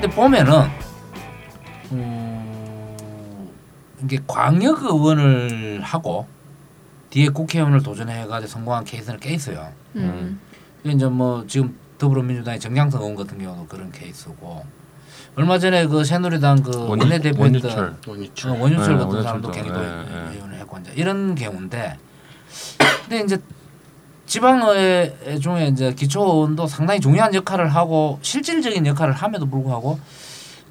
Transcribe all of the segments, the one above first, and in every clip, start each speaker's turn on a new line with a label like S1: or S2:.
S1: 근데 보면은 음, 이게 광역 의원을 하고 뒤에 국회의원을 도전해가지고 성공한 케이스는 꽤 있어요.
S2: 음.
S1: 이게 이제 뭐 지금 더불어민주당의 정장성 의원 같은 경우도 그런 케이스고 얼마 전에 그 새누리당 그
S3: 원-
S1: 원내대표였던
S3: 원유철.
S4: 원유철.
S1: 어, 원유철
S3: 네,
S1: 같은
S3: 원유철도,
S1: 사람도 경기도
S3: 예, 예.
S1: 의원을 했고 이제 이런 경우인데 근데 이제 지방의회 중에 이제 기초의원도 상당히 중요한 역할을 하고 실질적인 역할을 함에도 불구하고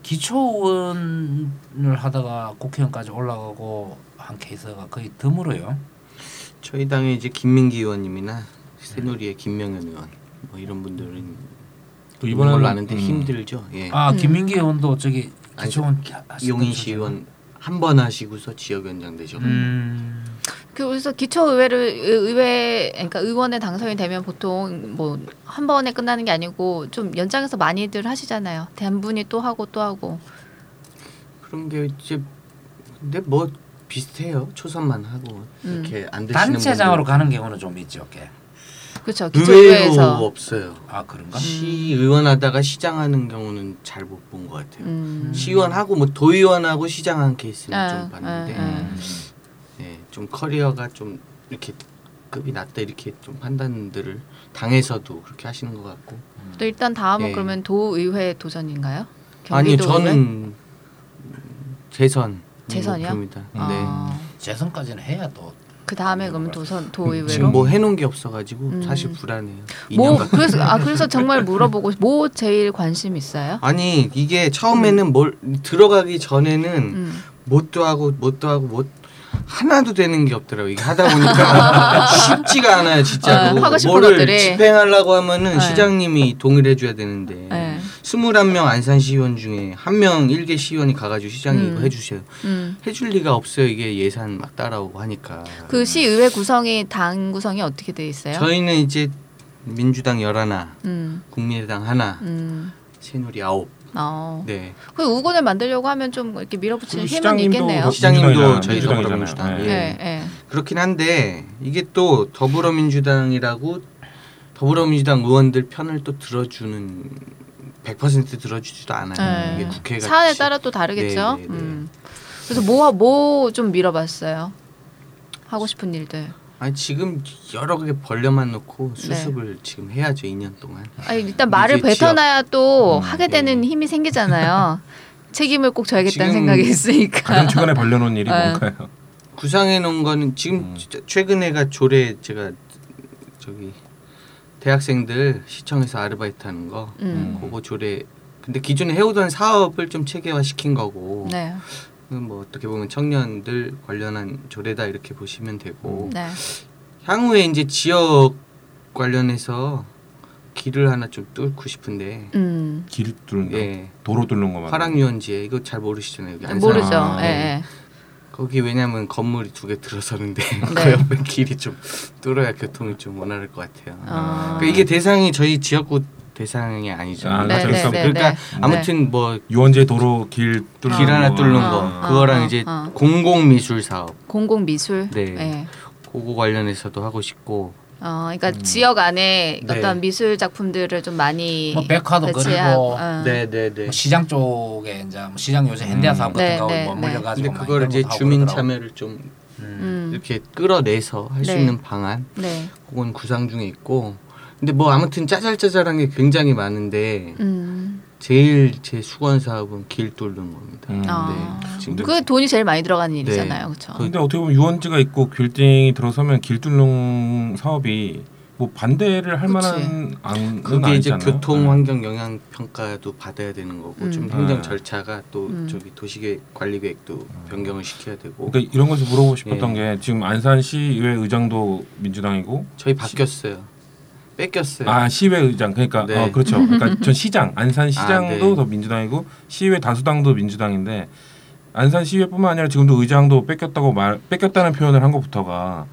S1: 기초의원을 하다가 국회의원까지 올라가고 한 케이스가 거의 드물어요.
S4: 저희 당의 이제 김민기 의원님이나 새누리의 김명현 의원 뭐 이런 분들은
S3: 또
S4: 이번 걸로 아는데
S3: 음,
S4: 힘들죠. 예.
S1: 아
S2: 음.
S1: 김민기 의원도 저기
S4: 이용인시
S1: 분이잖아요.
S4: 의원 한 번 하시고서 지역 위원장 되셨고
S1: 음.
S2: 그래서 기초 의회를 의회 그러니까 의원에 당선이 되면 보통 뭐 한 번에 끝나는 게 아니고 좀 연장해서 많이들 하시잖아요. 한 분이 또 하고 또 하고.
S4: 그런 게 이제 근데 뭐 비슷해요. 초선만 하고
S2: 음.
S4: 이렇게 안 되시는
S1: 단체장으로
S4: 분들
S1: 가는 경우는 좀 있죠. 꽤.
S2: 그렇죠.
S4: 의외로. 없어요.
S1: 아 그런가?
S4: 시의원 하다가 시장 하는 경우는 잘 못 본 것 같아요.
S2: 음.
S4: 시의원 하고 뭐 도의원 하고 시장 한 케이스는
S2: 아,
S4: 좀 봤는데
S2: 아, 아.
S1: 음.
S4: 예, 좀 커리어가 좀 이렇게 급이 낮다 이렇게 좀 판단들을 당에서도 그렇게 하시는 것 같고
S2: 또 일단 다음은
S4: 예.
S2: 그러면 도의회 도전인가요? 의회?
S4: 저는 음, 재선
S2: 재선이요?
S4: 목표입니다. 네.
S2: 아,
S1: 재선까지는 해야 또
S2: 그 다음에 그러면 도선 도의회로.
S4: 지금 뭐 해놓은 게 없어가지고
S2: 음.
S4: 사실 불안해요.
S2: 뭐
S4: 2년 같은
S2: 그래서 아 그래서 정말 물어보고 싶- 뭐 제일 관심 있어요?
S4: 아니 이게 처음에는 뭘 들어가기 전에는
S2: 음.
S4: 못도 하고 못도 하고 못 하나도 되는 게 없더라고 이게 하다 보니까 쉽지가 않아요 진짜로
S2: 싶은
S4: 뭐를
S2: 것들이.
S4: 집행하려고 하면은
S2: 네.
S4: 시장님이 동의를 해줘야 되는데
S2: 네.
S4: 스물한 명 안산 시의원 중에 한 명 일개 시의원이 가가지고 시장이
S2: 음.
S4: 이거 해주세요
S2: 음.
S4: 해줄 리가 없어요 이게 예산 막 따라오고 하니까
S2: 그 시의회 구성이 당 구성이 어떻게 돼 있어요?
S4: 저희는 이제 민주당 열하나
S2: 음.
S4: 국민의당 하나
S2: 음.
S4: 새누리 아홉
S2: 어.
S4: 네
S2: 그 우군을 만들려고 하면 좀 이렇게 밀어붙이는
S3: 그
S2: 힘은
S3: 시장님도
S2: 있겠네요.
S3: 더-
S4: 시장님도. 저희. 더불어민주당
S3: 네.
S4: 예.
S2: 네, 네.
S4: 그렇긴 한데 이게 또 더불어민주당이라고 더불어민주당 의원들 편을 또 들어주는 100% 들어주지도 않아요.
S2: 네.
S4: 이게 국회가
S2: 사안에
S4: 지-
S2: 따라 또 다르겠죠.
S4: 네, 네, 네.
S2: 음. 그래서 뭐 뭐 좀 밀어봤어요. 하고 싶은 일들.
S4: 아니 지금 여러 개 벌려만 놓고 수습을 지금 해야죠 2년 동안.
S2: 아니 일단 말을 뱉어놔야 또
S3: 음,
S2: 하게 되는
S4: 네.
S2: 힘이 생기잖아요. 책임을 꼭 져야겠다는 생각이 있으니까.
S3: 가장 최근에 벌려놓은 일이
S2: 네.
S3: 뭔가요?
S4: 구상해 놓은 거는 지금
S3: 음.
S4: 최근에가 조례 제가 저기 대학생들 시청에서 아르바이트 하는 거
S2: 음.
S4: 그거 조례 근데 기존에 해오던 사업을 좀 체계화 시킨 거고
S2: 네.
S4: 뭐 어떻게 보면 청년들 관련한 조례다 이렇게 보시면 되고
S2: 네.
S4: 향후에 이제 지역 관련해서 길을 하나 좀 뚫고 싶은데
S2: 음.
S3: 길 뚫는 거,
S4: 예
S3: 도로 뚫는 거 말이에요.
S4: 화랑유원지에 이거 잘 모르시잖아요 여기 안산.
S2: 모르죠.
S3: 아,
S2: 예.
S4: 네.
S2: 예.
S4: 거기 왜냐면 건물이 두 개 들어서는데 그
S2: 네.
S4: 옆에 길이 좀 뚫어야 교통이 좀 원활할 것 같아요.
S2: 아.
S4: 그러니까 이게 대상이 저희 지역구 대상이 아니죠.
S3: 아,
S2: 네,
S3: 그렇죠.
S2: 네,
S4: 그러니까
S2: 네,
S4: 아무튼 뭐길
S3: 유원재 도로 길 뚫는
S4: 하나
S3: 거.
S4: 뚫는
S2: 어,
S4: 거
S2: 어,
S4: 그거랑
S2: 어,
S4: 이제
S2: 어.
S4: 공공 미술 사업
S2: 공공 미술.
S4: 네.
S2: 예.
S4: 그거 관련해서도 하고 싶고
S2: 어, 그러니까
S3: 음.
S2: 지역 안에
S4: 네.
S2: 어떤 미술 작품들을 좀 많이
S1: 뭐 백화도
S2: 배치하고,
S1: 그리고
S2: 어.
S4: 네네 네.
S1: 뭐 시장 쪽에 이제 뭐 시장 요새 현대화 사업
S2: 네,
S1: 같은 거
S2: 네,
S1: 뭐
S2: 네.
S1: 물려 가지고
S4: 근데
S1: 막
S4: 그걸 이제 주민
S1: 그러더라고.
S4: 참여를 좀
S1: 음.
S2: 음.
S4: 이렇게 끌어내서 할수
S2: 네.
S4: 있는 방안
S2: 네.
S4: 그건 구상 중에 있고 근데 뭐 아무튼 짜잘짜잘한 게 굉장히 많은데
S2: 음.
S4: 제일 제 수건 사업은 길 뚫는 겁니다.
S3: 음.
S2: 아.
S4: 네.
S2: 그 돈이 제일 많이 들어가는
S4: 네.
S2: 일이잖아요. 그렇죠.
S3: 근데 어떻게 보면 유원지가 있고 빌딩이 들어서면 길 뚫는 사업이 뭐 반대를 할
S2: 그치.
S3: 만한 안은
S4: 그게 이제
S3: 아니잖아요.
S4: 교통
S3: 네.
S4: 환경 영향 평가도 받아야 되는 거고
S2: 음.
S4: 좀 행정
S3: 네.
S4: 절차가 또
S2: 음.
S4: 저기 도시계획 관리 계획도 변경을 시켜야 되고
S3: 그러니까 이런 것을 물어보고 싶었던
S4: 예.
S3: 게 지금 안산 시의회 의장도 민주당이고
S4: 저희 바뀌었어요. 뺏겼어요.
S3: 아 시의회 의장 그러니까
S4: 네.
S3: 어, 그렇죠. 그러니까 전 시장 안산 시장도
S4: 아, 네.
S3: 더 민주당이고 시의회 다수당도 민주당인데 안산 시의회뿐만 아니라 지금도 의장도 뺏겼다고 말 뺏겼다는 표현을 한 것부터가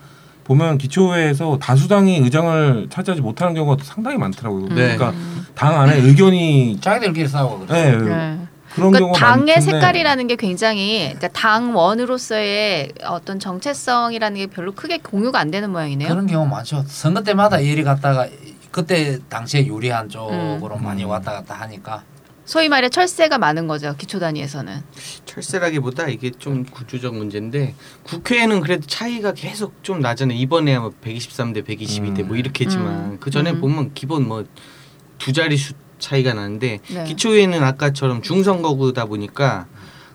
S3: 보면 기초회에서 다수당이 의장을 차지하지 못하는 경우가 상당히 많더라고요.
S4: 네.
S3: 그러니까 당 안에 의견이
S1: 자기들끼리 싸우고 그래.
S3: 네,
S2: 네.
S3: 그런
S2: 그러니까
S3: 경우가
S2: 당의 색깔이라는 게 굉장히 그러니까 당원으로서의 어떤 정체성이라는 게 별로 크게 공유가 안 되는 모양이네요.
S1: 그런 경우 많죠. 선거 때마다 이리 갔다가 그때 당시에 유리한 쪽으로
S3: 음.
S1: 많이 왔다 갔다 하니까
S2: 소위 말해 철새가 많은 거죠 기초 단위에서는.
S4: 철새라기보다 이게 좀 구조적 문제인데 국회에는 그래도 차이가 계속 좀 나잖아요. 이번에 뭐 123대 122대 뭐 이렇게지만
S2: 음.
S4: 그 전에
S2: 음.
S4: 보면 기본 뭐 두 자리 수 차이가 나는데
S2: 네.
S4: 기초회는 아까처럼 중선거구다 보니까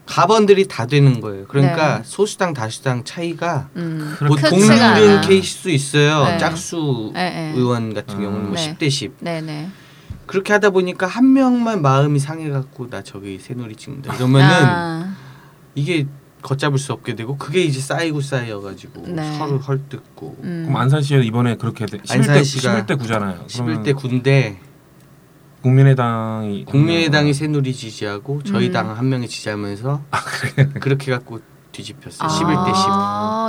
S4: 가번들이 다 되는 거예요. 그러니까
S2: 네.
S4: 소수당 다수당 차이가
S2: 음.
S4: 뭐
S2: 크지가
S4: 동등
S2: 않아.
S4: 케이스 도 있어요.
S2: 네.
S4: 짝수
S2: 네, 네.
S4: 의원 같은
S3: 음.
S4: 경우는 뭐
S2: 네.
S4: 10대 10
S2: 네네.
S4: 그렇게 하다 보니까 한 명만 마음이 상해 갖고 나 저기 새누리 찍는다 이러면은
S2: 아,
S4: 이게 걷잡을 수 없게 되고 그게 이제 쌓이고 쌓여가지고
S2: 네.
S4: 서로 헐뜯고
S2: 음.
S3: 그럼 안산시에 이번에 그렇게 돼. 11대
S4: 안산시가
S3: 11대 9잖아요.
S4: 11대 9인데
S3: 국민의당이
S4: 국민의당이 새누리 지지하고 저희
S2: 음.
S4: 당한 명이 지지하면서 그렇게 갖고 뒤집혔어요.
S2: 아,
S4: 11대 10.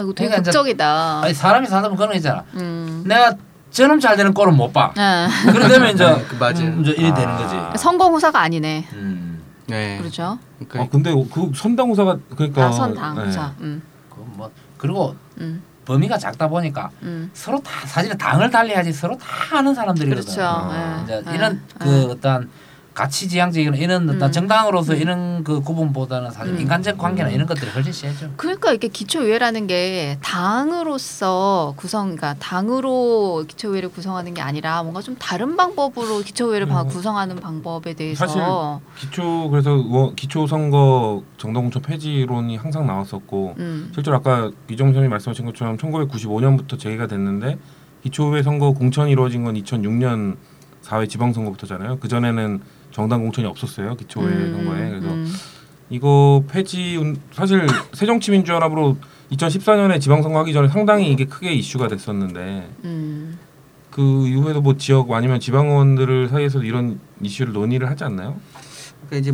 S2: 이거 되게
S1: 그러니까
S2: 극적이다.
S1: 아니 사람이 사다 보면 그런 거 있잖아.
S2: 음.
S1: 내가 저놈 잘 되는 꼴은 못 봐.
S2: 아.
S1: 그러면 이제
S4: 네, 그 맞아요.
S1: 음, 이제 되는
S3: 아.
S1: 거지.
S2: 선거 후사가 아니네.
S1: 음.
S4: 네.
S2: 그렇죠.
S4: 그러니까
S3: 아 근데 그 선당 후사가 그러니까
S2: 아 선당
S3: 네.
S2: 후사. 음.
S1: 그뭐 그리고
S2: 음.
S1: 범위가 작다 보니까
S2: 음.
S1: 서로 다 사실은 당을 달리하지 서로 다 아는 사람들이거든.
S2: 그렇죠.
S3: 아.
S2: 예.
S1: 이제
S2: 예.
S1: 이런
S2: 예.
S1: 그 어떤 가치 지향적인 이런
S2: 음.
S1: 정당으로서
S2: 음.
S1: 이런 그 구분보다는 사실
S2: 음.
S1: 인간적 관계나
S3: 음.
S1: 이런 것들이 훨씬 세죠.
S2: 그러니까 이게 기초의회라는 게 당으로서 구성, 그러니까 당으로 기초의회를 구성하는 게 아니라 뭔가 좀 다른 방법으로 기초의회를 방-
S3: 음.
S2: 구성하는 방법에 대해서
S3: 사실 기초 그래서 의원- 기초 선거 정당공천 폐지론이 항상 나왔었고
S2: 음.
S3: 실제로 아까 이정선 선생님이 말씀하신 것처럼 1995년부터 제기가 됐는데 기초의회 선거 공천이 이루어진 건 2006년 4회 지방선거부터잖아요. 그 전에는 정당 공천이 없었어요 기초의회
S2: 음,
S3: 선거에. 그래서
S2: 음.
S3: 이거 폐지 운- 사실 새정치민주연합으로 2014년에 지방선거 하기 전에 상당히 이게 크게 이슈가 됐었는데
S2: 음.
S3: 그 이후에도 뭐 지역 아니면 지방의원들 사이에서도 이런 이슈를 논의를 하지 않나요?
S4: 그러니까 이제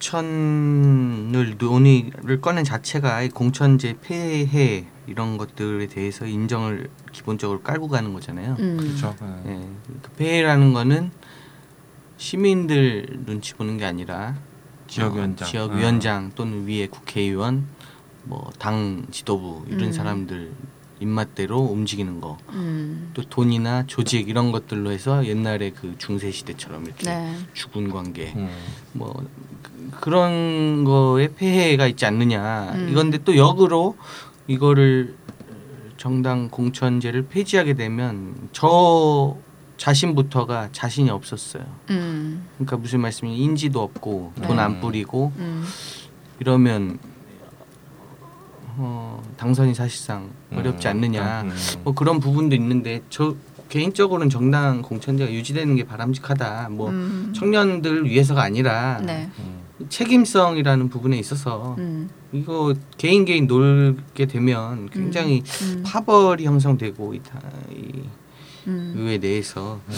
S4: 무공천을 논의를 꺼낸 자체가 이 공천제 폐해 이런 것들에 대해서 인정을 기본적으로 깔고 가는 거잖아요.
S2: 음.
S3: 그렇죠. 예.
S4: 예, 그 폐해라는 거는 시민들 눈치 보는 게 아니라
S3: 지역위원장.
S4: 어, 지역
S3: 아.
S4: 위원장 또는 위에 국회의원, 뭐 당 지도부 이런
S2: 음.
S4: 사람들 입맛대로 움직이는 거.
S2: 음.
S4: 또 돈이나 조직 이런 것들로 해서 옛날에 그 중세 시대처럼 이렇게
S2: 네.
S4: 주군 관계
S3: 음.
S4: 뭐 그- 그런 거에 폐해가 있지 않느냐
S2: 음.
S4: 이건데 또 역으로 이거를 정당 공천제를 폐지하게 되면 저 자신부터가 자신이 없었어요.
S2: 음.
S4: 그러니까 무슨 말씀이 인지도 없고 돈
S3: 네.
S4: 안 뿌리고
S2: 음.
S4: 이러면 어, 당선이 사실상 어렵지
S3: 음.
S4: 않느냐
S3: 음.
S4: 뭐 그런 부분도 있는데 저 개인적으로는 정당 공천제가 유지되는 게 바람직하다. 뭐
S2: 음.
S4: 청년들 위해서가 아니라
S2: 네.
S3: 음.
S4: 책임성이라는 부분에 있어서
S2: 음.
S4: 이거 개인 개인 놀게 되면 굉장히
S2: 음.
S4: 파벌이 형성되고 이, 다- 이
S2: 음.
S4: 의회 내에서
S3: 음.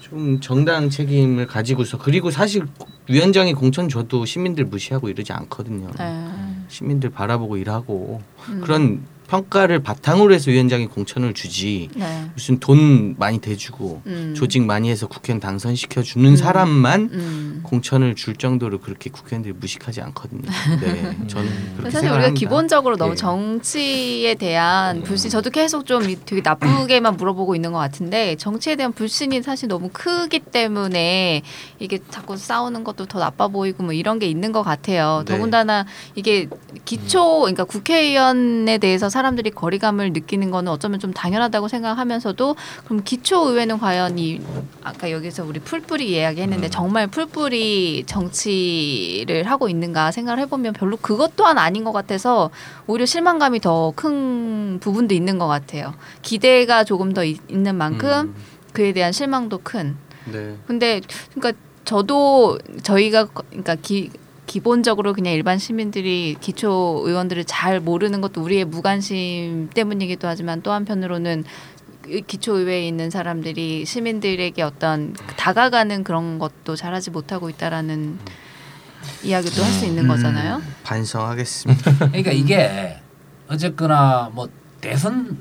S4: 좀 정당 책임을 가지고서 그리고 사실 위원장이 공천 줘도 시민들 무시하고 이러지 않거든요.
S2: 네.
S4: 시민들 바라보고 일하고
S2: 음.
S4: 그런 평가를 바탕으로 해서 위원장이 공천을 주지
S2: 네.
S4: 무슨 돈 많이 대주고
S2: 음.
S4: 조직 많이 해서 국회의원 당선시켜 주는
S2: 음.
S4: 사람만
S2: 음.
S4: 공천을 줄 정도로 그렇게 국회의원들이 무식하지 않거든요. 네, 저는 그렇게
S2: 사실 우리가
S4: 생각합니다.
S2: 기본적으로 너무
S4: 예.
S2: 정치에 대한 불신 저도 계속 좀 이- 되게 나쁘게만 물어보고 있는 것 같은데 정치에 대한 불신이 사실 너무 크기 때문에 이게 자꾸 싸우는 것도 더 나빠 보이고 뭐 이런 게 있는 것 같아요.
S4: 네.
S2: 더군다나 이게 기초 그러니까 국회의원에 대해서 사람들이 거리감을 느끼는 거는 어쩌면 좀 당연하다고 생각하면서도 그럼 기초 의회는 과연 이 아까 여기서 우리 풀뿌리 이야기했는데
S3: 음.
S2: 정말 풀뿌리 정치를 하고 있는가 생각을 해보면 별로 그것 또한 아닌 것 같아서 오히려 실망감이 더 큰 부분도 있는 것 같아요. 기대가 조금 더 이- 있는 만큼 그에 대한 실망도 큰.
S4: 음, 네.
S2: 근데 그러니까 저도 저희가 거- 그러니까 기 기본적으로 그냥 일반 시민들이 기초 의원들을 잘 모르는 것도 우리의 무관심 때문이기도 하지만 또 한편으로는 이 기초 의회에 있는 사람들이 시민들에게 어떤 다가가는 그런 것도 잘하지 못하고 있다라는 이야기도 할 수 있는
S1: 음.
S2: 거잖아요.
S4: 반성하겠습니다.
S1: 그러니까 이게 어쨌거나 뭐 대선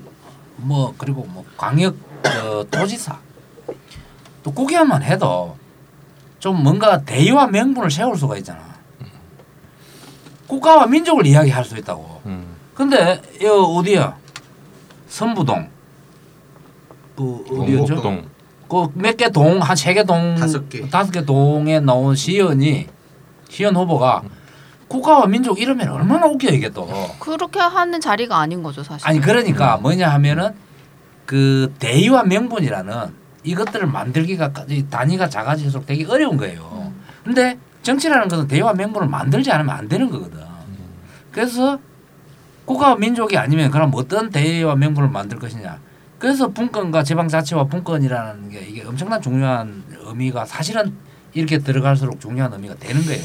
S1: 뭐 그리고 뭐 광역 어, 도지사 또 국회의원만 해도 좀 뭔가 대의와 명분을 세울 수가 있잖아. 국가와 민족을 이야기할 수 있다고.
S3: 음.
S1: 근데 여 어디야? 선부동. 그 어디였죠? 그 몇 개 동 한 세 개 동
S4: 다섯 개.
S1: 다섯 개 동에 나온 시연이 시연 후보가 국가와 민족 이러면 얼마나 웃겨 이게 또.
S2: 그렇게 하는 자리가 아닌 거죠 사실.
S1: 아니 그러니까 뭐냐 하면은 그 대의와 명분이라는 이것들을 만들기가 이 단위가 작아질수록 되게 어려운 거예요. 근데 정치라는 것은 대의와 명분을 만들지 않으면 안 되는 거거든. 그래서 국가와 민족이 아니면 그럼 어떤 대의와 명분을 만들 것이냐. 그래서 분권과 지방자치와 분권이라는 게 이게 엄청난 중요한 의미가 사실은 이렇게 들어갈수록 중요한 의미가 되는 거예요.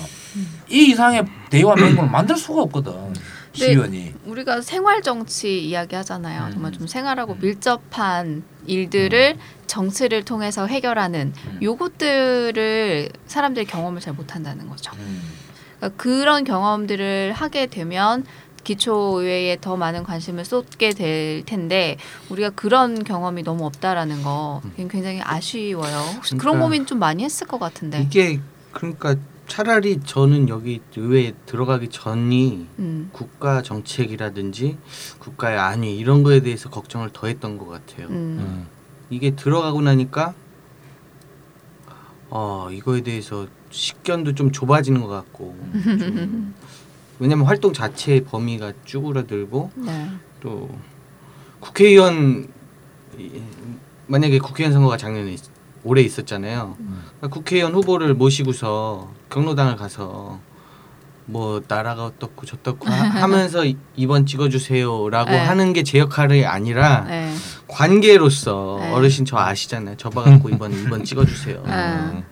S1: 이 이상의 대의와 명분을 만들 수가 없거든. 시의원이.
S2: 우리가 생활 정치 이야기 하잖아요.
S1: 음.
S2: 정말 좀 생활하고 밀접한 일들을 정치를 통해서 해결하는
S1: 음.
S2: 요것들을 사람들이 경험을 잘 못한다는 거죠.
S1: 음.
S2: 그러니까 그런 경험들을 하게 되면 기초의회에 더 많은 관심을 쏟게 될 텐데 우리가 그런 경험이 너무 없다라는 거 굉장히 아쉬워요. 혹시 그런
S4: 그러니까
S2: 고민 좀 많이 했을 것 같은데.
S4: 이게 그러니까 차라리 저는 여기 의회에 들어가기 전이
S2: 음.
S4: 국가 정책이라든지 국가의 안위 이런 거에 대해서 걱정을 더 했던 것 같아요.
S2: 음.
S3: 음.
S4: 이게 들어가고 나니까 어 이거에 대해서 식견도 좀 좁아지는 것 같고 좀 왜냐면 활동 자체의 범위가 쭈그라들고
S2: 네.
S4: 또 국회의원 이- 만약에 국회의원 선거가 작년에 있- 올해 있었잖아요. 그러니까 국회의원 후보를 모시고서 경로당을 가서 뭐 나라가 어떻고 저떻고 하- 하면서 이- 이번 찍어주세요라고
S2: 네.
S4: 하는 게 제 역할이 아니라
S2: 네.
S4: 관계로서
S2: 네.
S4: 어르신 저 아시잖아요. 저 봐갖고 이번 이번 찍어주세요.
S2: 네.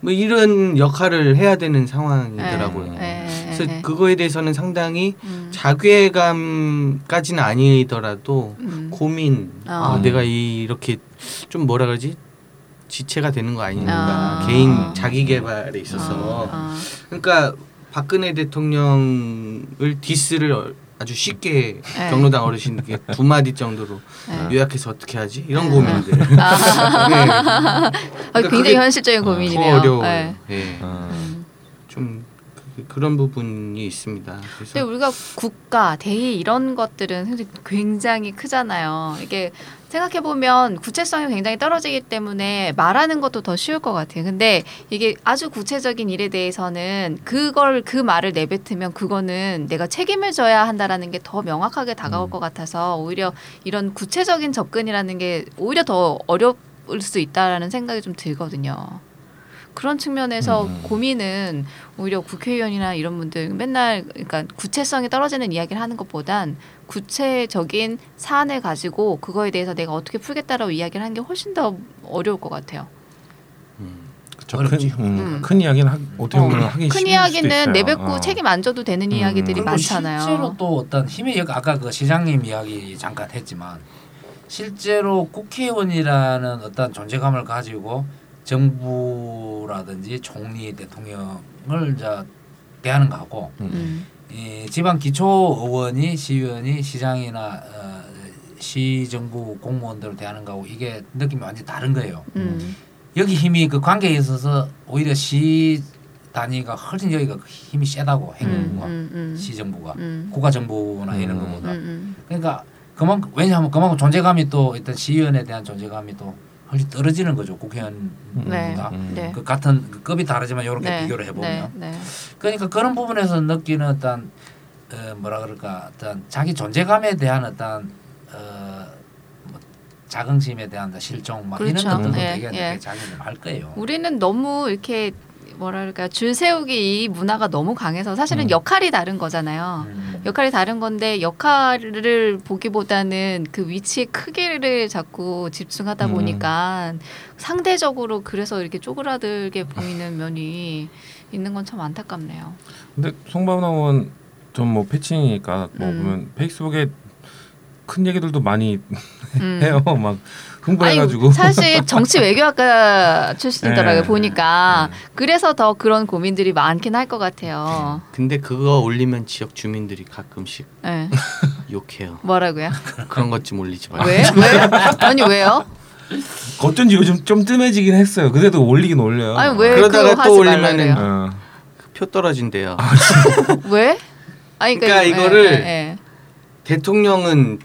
S4: 뭐 이런 역할을 해야 되는 상황이더라고요.
S2: 네. 네.
S4: 그래서
S2: 네.
S4: 그거에 대해서는 상당히
S2: 음.
S4: 자괴감까지는 아니더라도
S2: 음.
S4: 고민. 아,
S2: 어.
S4: 내가 이, 이렇게 좀 뭐라 그러지? 지체가 되는 거 아닌가.
S2: 아.
S4: 개인 자기 개발에 있어서.
S2: 아.
S4: 그러니까 박근혜 대통령을 디스를 아주 쉽게
S2: 네.
S4: 경로당 어르신께 두 마디 정도로
S2: 네.
S4: 요약해서 어떻게 하지? 이런
S2: 네.
S4: 고민들.
S2: 아.
S4: 네.
S2: 아,
S4: 그러니까
S2: 굉장히 현실적인
S3: 더
S2: 고민이네요.
S4: 더 어려워요.
S2: 네.
S4: 예.
S3: 아.
S2: 음.
S4: 좀 그- 그런 부분이 있습니다.
S2: 근데
S4: 그래서
S2: 우리가 국가, 대의 이런 것들은 사실 굉장히 크잖아요. 이게 생각해 보면 구체성이 굉장히 떨어지기 때문에 말하는 것도 더 쉬울 것 같아요. 근데 이게 아주 구체적인 일에 대해서는 그걸 그 말을 내뱉으면 그거는 내가 책임을 져야 한다라는 게 더 명확하게 다가올 것 같아서 오히려 이런 구체적인 접근이라는 게 오히려 더 어려울 수 있다라는 생각이 좀 들거든요. 그런 측면에서
S3: 음.
S2: 고민은 오히려 국회의원이나 이런 분들 맨날 그러니까 구체성이 떨어지는 이야기를 하는 것보단 구체적인 사안을 가지고 그거에 대해서 내가 어떻게 풀겠다라고 이야기를 하는 게 훨씬 더 어려울 것 같아요.
S3: 그쵸.
S1: 어렵지.
S3: 큰, 음,
S2: 음.
S3: 큰 이야기는 하, 어떻게 보면
S2: 어,
S3: 하기
S2: 큰 이야기는. 내뱉고
S3: 어.
S2: 책임 안 져도 되는
S3: 음.
S2: 이야기들이
S1: 그리고
S2: 많잖아요.
S1: 실제로 또 어떤 힘의 역 아까 그 시장님 이야기 잠깐 했지만 실제로 국회의원이라는 어떤 존재감을 가지고 정부라든지 총리 대통령을 이제 대하는 거하고
S2: 음.
S1: 이 지방 기초 의원이 시의원이 시장이나 어, 시 정부 공무원들을 대하는 거하고 이게 느낌이 완전히 다른 거예요.
S2: 음.
S1: 여기 힘이 그 관계에 있어서 오히려 시 단위가 훨씬 여기가 힘이 세다고
S2: 음.
S1: 행정부가
S2: 음. 음.
S1: 시정부가
S2: 음.
S1: 국가 정부나 이런
S3: 음.
S1: 거보다
S2: 음.
S1: 그러니까 그만큼 왜냐하면 그만큼 존재감이 또 일단 시의원에 대한 존재감이 또 훨씬 떨어지는 거죠 국회의원보다
S2: 네.
S3: 음.
S2: 네.
S1: 그 같은 그 급이 다르지만 이렇게
S2: 네.
S1: 비교를 해보면
S2: 네. 네.
S1: 그러니까 그런 부분에서 느끼는 어떤 어, 뭐라 그럴까 어떤 자기 존재감에 대한 어떤 어, 뭐 자긍심에 대한 실종 막
S2: 그렇죠.
S1: 이런 것들도
S2: 예,
S1: 되게
S2: 예.
S1: 되게 자기는 할 거예요.
S2: 우리는 너무 이렇게 뭐랄까 줄 세우기 이 문화가 너무 강해서 사실은
S3: 음.
S2: 역할이 다른 거잖아요.
S1: 음.
S2: 역할이 다른 건데 역할을 보기보다는 그 위치의 크기를 자꾸 집중하다
S3: 음.
S2: 보니까 상대적으로 그래서 이렇게 쪼그라들게 보이는 면이 있는 건 참 안타깝네요.
S3: 근데 의원 좀뭐 패친이니까 뭐
S2: 음.
S3: 보면 페이스북에 큰 얘기들도 많이
S2: 음.
S3: 해요. 막 흥분해가지고.
S2: 사실 정치 외교학과 출신이더라고요
S3: 네.
S2: 보니까 그래서 더 그런 고민들이 많긴 할 것 같아요.
S4: 근데 그거 올리면 지역 주민들이 가끔씩
S2: 네.
S4: 욕해요.
S2: 뭐라고요?
S4: 그런 것 좀 올리지 말고.
S2: 왜? 왜? 아니 왜요?
S3: 어쩐지 요즘 좀 뜸해지긴 했어요. 그래도 올리긴 올려요.
S2: 아니 왜
S4: 그러다가 또 올리면은
S2: 그래요?
S3: 어.
S4: 표 떨어진대요.
S2: 왜? 아니
S4: 그러니까
S2: 예,
S4: 이거를
S2: 예, 예.
S4: 대통령은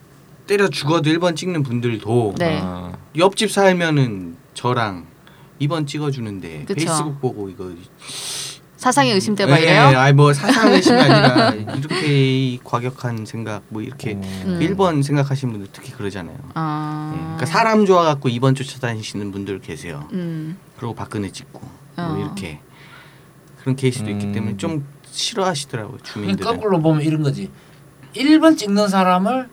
S4: 때려 죽어도 1번 찍는 분들도
S2: 네.
S3: 아,
S4: 옆집 살면은 저랑 이번 찍어주는데
S2: 그쵸.
S4: 페이스북 보고 이거
S2: 사상이 의심되고 막
S4: 예,
S2: 이래요.
S4: 아니 뭐 사상 의심이 아니라 이렇게 과격한 생각 뭐 이렇게
S2: 음.
S4: 1번 생각하시는 분들 특히 그러잖아요.
S2: 아.
S4: 예, 그러니까 사람 좋아 갖고 2번 쫓아다니시는 분들 계세요.
S2: 음.
S4: 그리고 박근혜 찍고
S2: 어.
S4: 뭐 이렇게 그런 케이스도 있기
S3: 음.
S4: 때문에 좀 싫어하시더라고요 주민들은.
S1: 그러니까 거꾸로 보면 이런 거지. 1번 찍는 사람을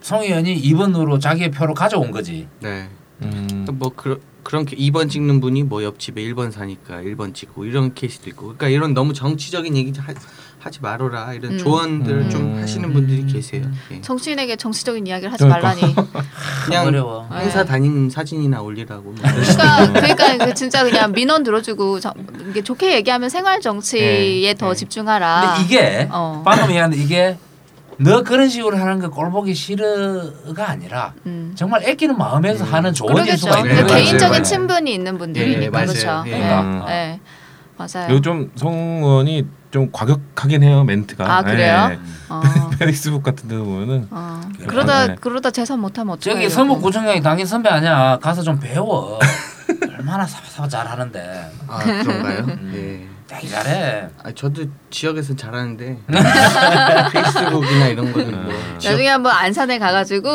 S1: 송 의원이 2번으로 자기의 표로 가져온 거지.
S4: 네.
S3: 음.
S4: 뭐 그런 그런 게 2번 찍는 분이 뭐 옆집에 1번 사니까 1번 찍고 이런 케이스도 있고 그러니까 이런 너무 정치적인 얘기 하, 하지 말아라 이런
S2: 음.
S4: 조언들
S3: 음.
S4: 좀 하시는 분들이 계세요. 예.
S2: 정치인에게 정치적인 이야기를 하지
S3: 그러니까.
S2: 말라니.
S4: 그냥
S1: 어려워.
S4: 행사
S2: 네.
S4: 다니는 사진이나 올리라고.
S2: 그러니까 그러니까 그 진짜 그냥 민원 들어주고 정, 이게 좋게 얘기하면 생활 정치에
S4: 네,
S2: 더
S4: 네.
S2: 집중하라.
S1: 근데 이게
S2: 어.
S1: 방금 얘기하는데 이게 너 그런 식으로 하는 거 꼴보기 싫어가 아니라
S2: 음.
S1: 정말 애끼는 마음에서
S4: 음.
S1: 하는 조언일
S2: 그러겠죠.
S1: 수가 있는
S4: 네,
S2: 그
S4: 맞아요,
S2: 개인적인
S4: 맞아요.
S2: 친분이 있는
S4: 예,
S2: 분들이니까
S4: 맞아요.
S2: 그렇죠.
S4: 예.
S2: 네.
S1: 그러니까.
S2: 네. 맞아요.
S3: 좀 성원이 좀 과격하긴 해요 멘트가.
S2: 아, 그래요?
S3: 예.
S2: 어.
S3: 페이스북 같은 데 보면은
S2: 어. 그러다
S3: 네.
S2: 그러다 재산 못하면 어떡해요?
S1: 저기 서무구청장이 당신 선배 아니야 가서 좀 배워 얼마나 사바사바 잘하는데
S4: 아 그런가요?
S1: 음.
S4: 예.
S1: 되게 잘해
S4: 아 저도 지역에서 잘하는데 페이스북이나 이런 거는 뭐
S3: 음.
S2: 나중에 한번 안산에 가가지고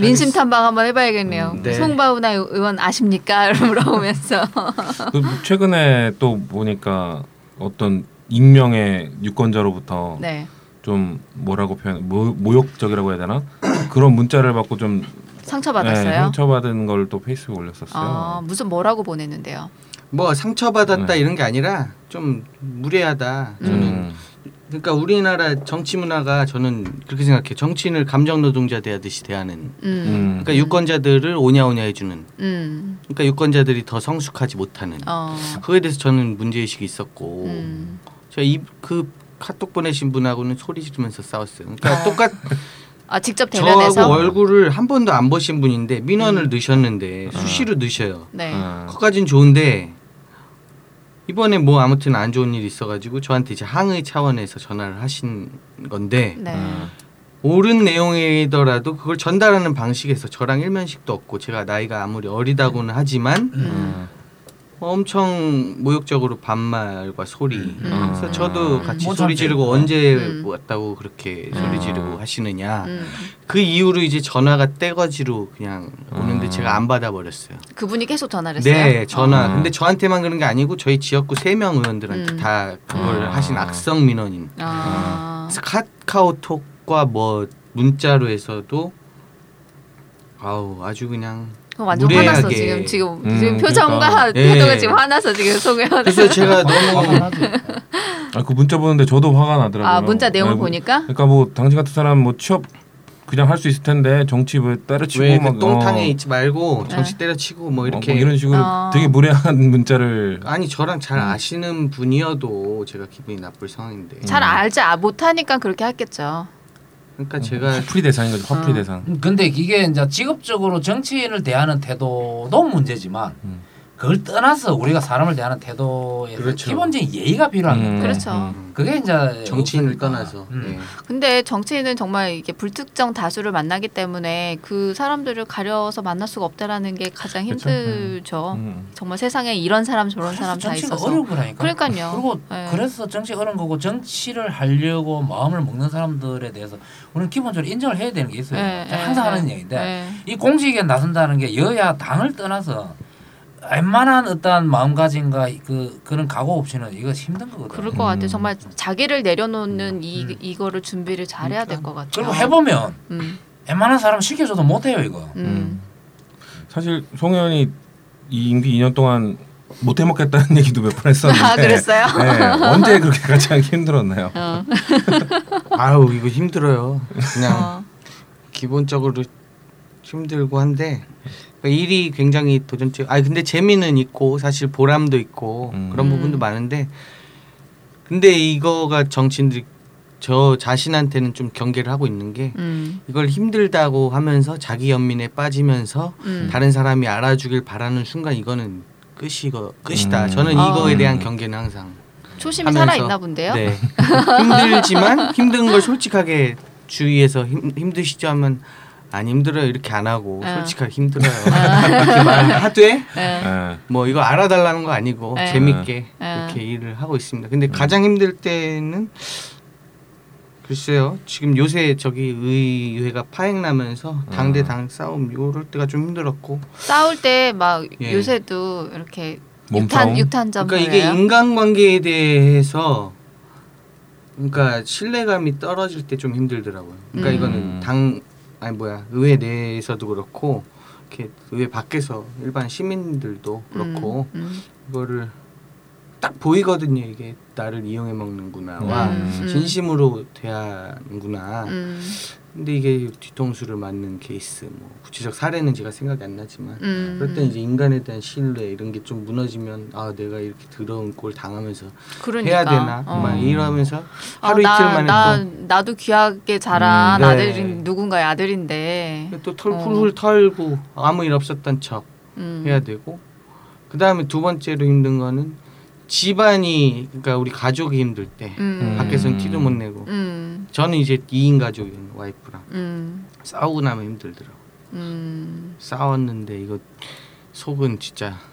S2: 민심 탐방 한번 해봐야겠네요.
S4: 음, 네.
S2: 송바우나 의원 아십니까? 물어보면서.
S3: 그 최근에 또 보니까 어떤 익명의 유권자로부터
S2: 네.
S3: 좀 뭐라고 표현 모, 모욕적이라고 해야 되나 그런 문자를 받고 좀
S2: 상처
S3: 네,
S2: 받았어요.
S3: 상처받은 걸 또 페이스북에 올렸었어요.
S2: 아, 무슨 뭐라고 보냈는데요?
S4: 뭐 상처받았다
S3: 네.
S4: 이런 게 아니라 좀 무례하다. 저는
S3: 음.
S4: 그러니까 우리나라 정치 문화가 저는 그렇게 생각해요. 정치인을 감정 노동자 대하듯이 대하는.
S2: 음.
S3: 음.
S4: 그러니까 유권자들을 오냐오냐 해주는.
S2: 음.
S4: 그러니까 유권자들이 더 성숙하지 못하는.
S2: 어.
S4: 그거에 대해서 저는 문제 의식이 있었고,
S2: 음.
S4: 제가 이그 카톡 보내신 분하고는 소리 지르면서 싸웠어요. 그러니까 똑같
S2: 아 직접
S4: 저하고
S2: 대면해서.
S4: 얼굴을 한 번도 안 보신 분인데 민원을 넣으셨는데 수시로 넣으셔요.
S2: 네.
S3: 아.
S4: 그까진 좋은데 이번에 뭐 아무튼 안 좋은 일이 있어가지고 저한테 이제 항의 차원에서 전화를 하신 건데
S2: 네.
S3: 아.
S4: 옳은 내용이더라도 그걸 전달하는 방식에서 저랑 일면식도 없고 제가 나이가 아무리 어리다고는 하지만
S2: 음.
S4: 엄청 모욕적으로 반말과 소리.
S2: 음.
S4: 그래서 저도 같이
S1: 뭐
S4: 소리 지르고 언제
S2: 음.
S4: 왔다고 그렇게
S3: 음.
S4: 소리 지르고 하시느냐.
S2: 음.
S4: 그 이후로 이제 전화가 떼거지로 그냥 오는데
S3: 음.
S4: 제가 안 받아 버렸어요.
S2: 그분이 계속 전화를 했어요.
S4: 네, 전화.
S3: 어.
S4: 근데 저한테만 그런 게 아니고 저희 지역구 세 명 의원들한테
S2: 음.
S4: 다 그걸
S3: 아.
S4: 하신 악성 민원인.
S2: 아.
S4: 그래서 카카오톡과 뭐 문자로 해서도 아우 아주 그냥
S2: 완전
S4: 무례하게.
S2: 화났어 지금 지금
S3: 음,
S2: 지금 표정과
S3: 그러니까.
S2: 태도가
S4: 예.
S2: 지금 화났어 지금 송혜원.
S4: 그래서 제가 너무
S3: 아, 그 문자 보는데 저도 화가 나더라고요.
S2: 아 문자 내용을
S3: 네, 뭐-
S2: 보니까
S3: 그러니까 뭐 당신 같은 사람 뭐 취업 그냥 할 수 있을 텐데 정치 왜 때려치고
S4: 왜막그 똥탕에
S3: 어,
S4: 있지 말고
S2: 네.
S4: 정치 때려치고 뭐
S3: 어,
S4: 이렇게
S3: 뭐 이런 식으로
S2: 어.
S3: 되게 무례한 문자를
S4: 아니 저랑 잘
S2: 음.
S4: 아시는 분이어도 제가 기분이 나쁠 상황인데
S2: 잘 알지 아, 못하니까 그렇게 했겠죠.
S4: 그러니까 제가
S3: 화풀이 대상인 거죠. 화풀이
S2: 어.
S3: 대상.
S1: 근데 이게 이제 직업적으로 정치인을 대하는 태도도 문제지만
S3: 음.
S1: 그걸 떠나서 우리가 사람을 대하는 태도에
S4: 그렇죠.
S1: 기본적인 예의가 필요한
S3: 음.
S1: 거예요.
S2: 그렇죠.
S4: 음,
S1: 그게 이제
S4: 정치인을
S1: 없으니까.
S4: 떠나서
S1: 음.
S4: 네.
S2: 근데 정치인은 정말 이게 불특정 다수를 만나기 때문에 그 사람들을 가려서 만날 수가 없다라는 게 가장
S3: 그쵸.
S2: 힘들죠.
S3: 음.
S2: 정말 세상에 이런 사람 저런 사람 다
S1: 정치가
S2: 있어서.
S1: 어려운 거라니까.
S2: 그러니까요.
S1: 그리고
S2: 네.
S1: 그래서 정치 어려운 거고 정치를 하려고 마음을 먹는 사람들에 대해서 우리는 기본적으로 인정을 해야 되는 게 있어요.
S2: 네, 네,
S1: 항상
S2: 네.
S1: 하는 얘기인데
S2: 네.
S1: 이 공직에 나선다는 게 여야 당을 떠나서 웬만한 어떠한 마음가짐과 그 그런 각오 없이는 이거 힘든 거거든.
S2: 그럴 것 같아요.
S3: 음.
S2: 정말 자기를 내려놓는 이
S1: 음.
S2: 이거를 준비를 잘해야 될 것 같아요.
S1: 그리고 해보면
S2: 음.
S1: 웬만한 사람 시켜줘도 못해요 이거.
S2: 음.
S3: 사실 송 의원이 이 임기 2년 동안 못 해먹겠다는 얘기도 몇 번 했었는데
S2: 아 그랬어요?
S3: 네, 언제 그렇게 같이 하기 힘들었나요?
S2: 어.
S4: 아우 이거 힘들어요. 그냥
S2: 어.
S4: 기본적으로 힘들고 한데 그러니까 일이 굉장히 도전적. 아 근데 재미는 있고 사실 보람도 있고
S3: 음.
S4: 그런
S2: 음.
S4: 부분도 많은데 근데 이거가 정치인들이 저 자신한테는 좀 경계를 하고 있는 게
S2: 음.
S4: 이걸 힘들다고 하면서 자기 연민에 빠지면서
S2: 음.
S4: 다른 사람이 알아주길 바라는 순간 이거는 끝이거 끝이다.
S3: 음.
S4: 저는
S2: 아.
S4: 이거에 대한 경계는 항상
S2: 초심이
S4: 하면서,
S2: 살아 있나 본데요.
S4: 네 힘들지만 힘든 걸 솔직하게 주위에서 힘, 힘드시죠 하면 안 힘들어요 이렇게 안 하고
S2: 어.
S4: 솔직하게 힘들어요 이렇게 말하되
S2: 예.
S3: 예.
S4: 뭐 이거 알아달라는 거 아니고
S2: 네.
S4: 재밌게
S2: 네.
S4: 이렇게 일을 하고 있습니다. 근데 가장 힘들 때는 글쎄요. 지금 요새 저기 의회가 파행 나면서 당대 당 싸움 요럴 때가 좀 힘들었고.
S2: 싸울 때 막
S4: 예.
S2: 요새도 이렇게
S3: 몸싸움?
S2: 육탄 육탄전
S4: 그러니까 이게 인간관계에 대해서 그러니까 신뢰감이 떨어질 때 좀 힘들더라고요. 그러니까
S2: 음.
S4: 이거는 당 아니 뭐야 의회 내에서도 그렇고 이렇게 의회 밖에서 일반 시민들도 그렇고
S2: 음,
S4: 이거를 딱 보이거든요. 이게 나를 이용해 먹는구나와
S2: 음, 음.
S4: 진심으로 대하는구나.
S2: 음,
S4: 근데 이게 뒤통수를 맞는 케이스, 뭐 구체적 사례는 제가 생각이 안 나지만
S2: 음.
S4: 그럴 때 이제 인간에 대한 신뢰 이런 게 좀 무너지면 아 내가 이렇게 더러운 꼴 당하면서
S2: 그러니까.
S4: 해야 되나
S2: 어.
S4: 막 이러면서
S2: 아,
S4: 하루
S2: 나,
S4: 이틀 만에
S2: 나 나도 귀하게 자란
S4: 음, 네.
S2: 아들인 누군가의 아들인데.
S4: 또털
S2: 어.
S4: 훌훌 털고 아무 일 없었던 척
S2: 음.
S4: 해야 되고 그 다음에 두 번째로 힘든 거는 집안이 그러니까 우리 가족이 힘들 때
S2: 음.
S4: 밖에서는 티도 못 내고
S2: 음.
S4: 저는 이제 2인 가족이에요 와이프랑
S2: 음.
S4: 싸우고 나면 힘들더라고
S2: 음.
S4: 싸웠는데 이거 속은 진짜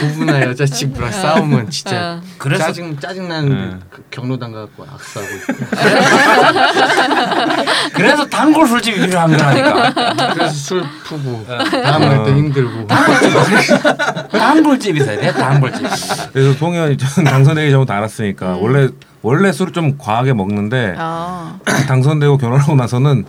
S4: 부부나 여자친구랑 싸우면 진짜
S2: 어.
S1: 그래서
S4: 짜증 짜증 나는데
S3: 네.
S4: 그 경로당 가고 악수하고
S1: 단골 술집이 필요한 거라니까.
S4: 그래서 술 푸고 다음날 또 힘들고
S1: 단골집 있어야 돼. 단골집.
S3: 그래서 송현이 전 당선되기 전부터 알았으니까
S2: 음.
S3: 원래 원래 술을 좀 과하게 먹는데
S2: 어.
S3: 당선되고 결혼하고 나서는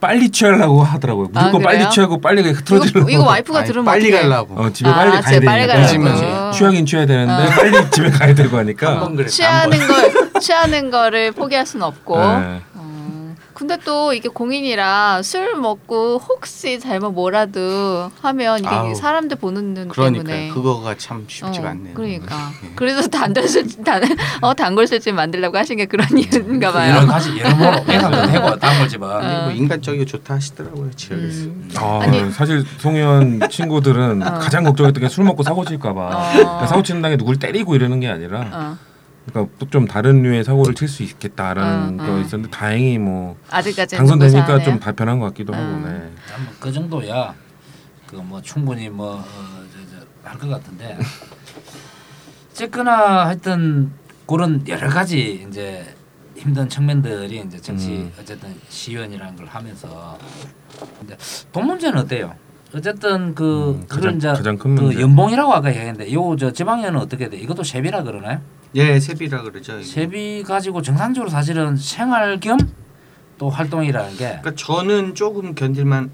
S3: 빨리 취하려고 하더라고요. 무조건
S2: 아,
S3: 빨리? 취하고 빨리 흐트러지려고.
S2: 이거, 이거 와이프가
S4: 아니,
S2: 들으면
S4: 빨리? 가려고
S3: 어 집에
S2: 아,
S3: 빨리 가야 되니까.
S2: 가려고.
S3: 취하긴 취해야 되는데
S2: 어.
S3: 빨리 집에 가야 되고 하니까.
S2: 취하는 걸 취하는 거를 포기할 수는 없고.
S3: 네.
S2: 어. 근데 또 이게 공인이라 술 먹고 혹시 잘못 뭐라도 하면 이게
S4: 아우.
S2: 사람들 보는 눈
S4: 그러니까
S2: 때문에
S4: 그거가 참 쉽지가
S2: 어,
S4: 않네요.
S2: 그러니까
S4: 예.
S2: 그래서 단골술 단, 어 단골술집 만들려고 하신 게 그런 이유인가
S1: 여러
S2: 봐요.
S1: 가지 여러모로 예상도 되고 단골집은.
S4: 근데 뭐 인간적이고 좋다 하시더라고요 지역에서.
S2: 음.
S3: 아,
S2: 아니.
S3: 사실 송현 친구들은
S2: 어.
S3: 가장 걱정했던 게 술 먹고 사고 칠까봐.
S2: 어.
S3: 그러니까 사고 치는 당에 누굴 때리고 이러는 게 아니라,
S2: 어,
S3: 그러니까 또 좀 다른 류의 사고를 칠 수 있겠다라는
S2: 어,
S3: 거
S2: 어.
S3: 있었는데 다행히 뭐
S2: 아직까지
S3: 당선되니까 좀 발편한 것 같기도 하고.
S2: 음.
S3: 네.
S1: 그 정도야. 그 뭐 충분히 뭐 할 것 같은데. 어쨌거나 하여튼 그런 여러 가지 이제 힘든 측면들이 이제 정치
S3: 음.
S1: 어쨌든 시의원이라는 걸 하면서 근데 돈 문제는 어때요? 어쨌든 그
S3: 음,
S1: 그걸
S3: 가장-
S1: 이제
S3: 가장
S1: 큰그
S3: 문제.
S1: 연봉이라고 아까 얘기했는데 요저 지방에는 어떻게 돼? 이것도 세비라 그러나요?
S4: 예, 세비라 그러죠. 이게.
S1: 세비 가지고 정상적으로 사실은 생활 겸 또 활동이라는 게
S4: 그러니까 저는 조금 견딜만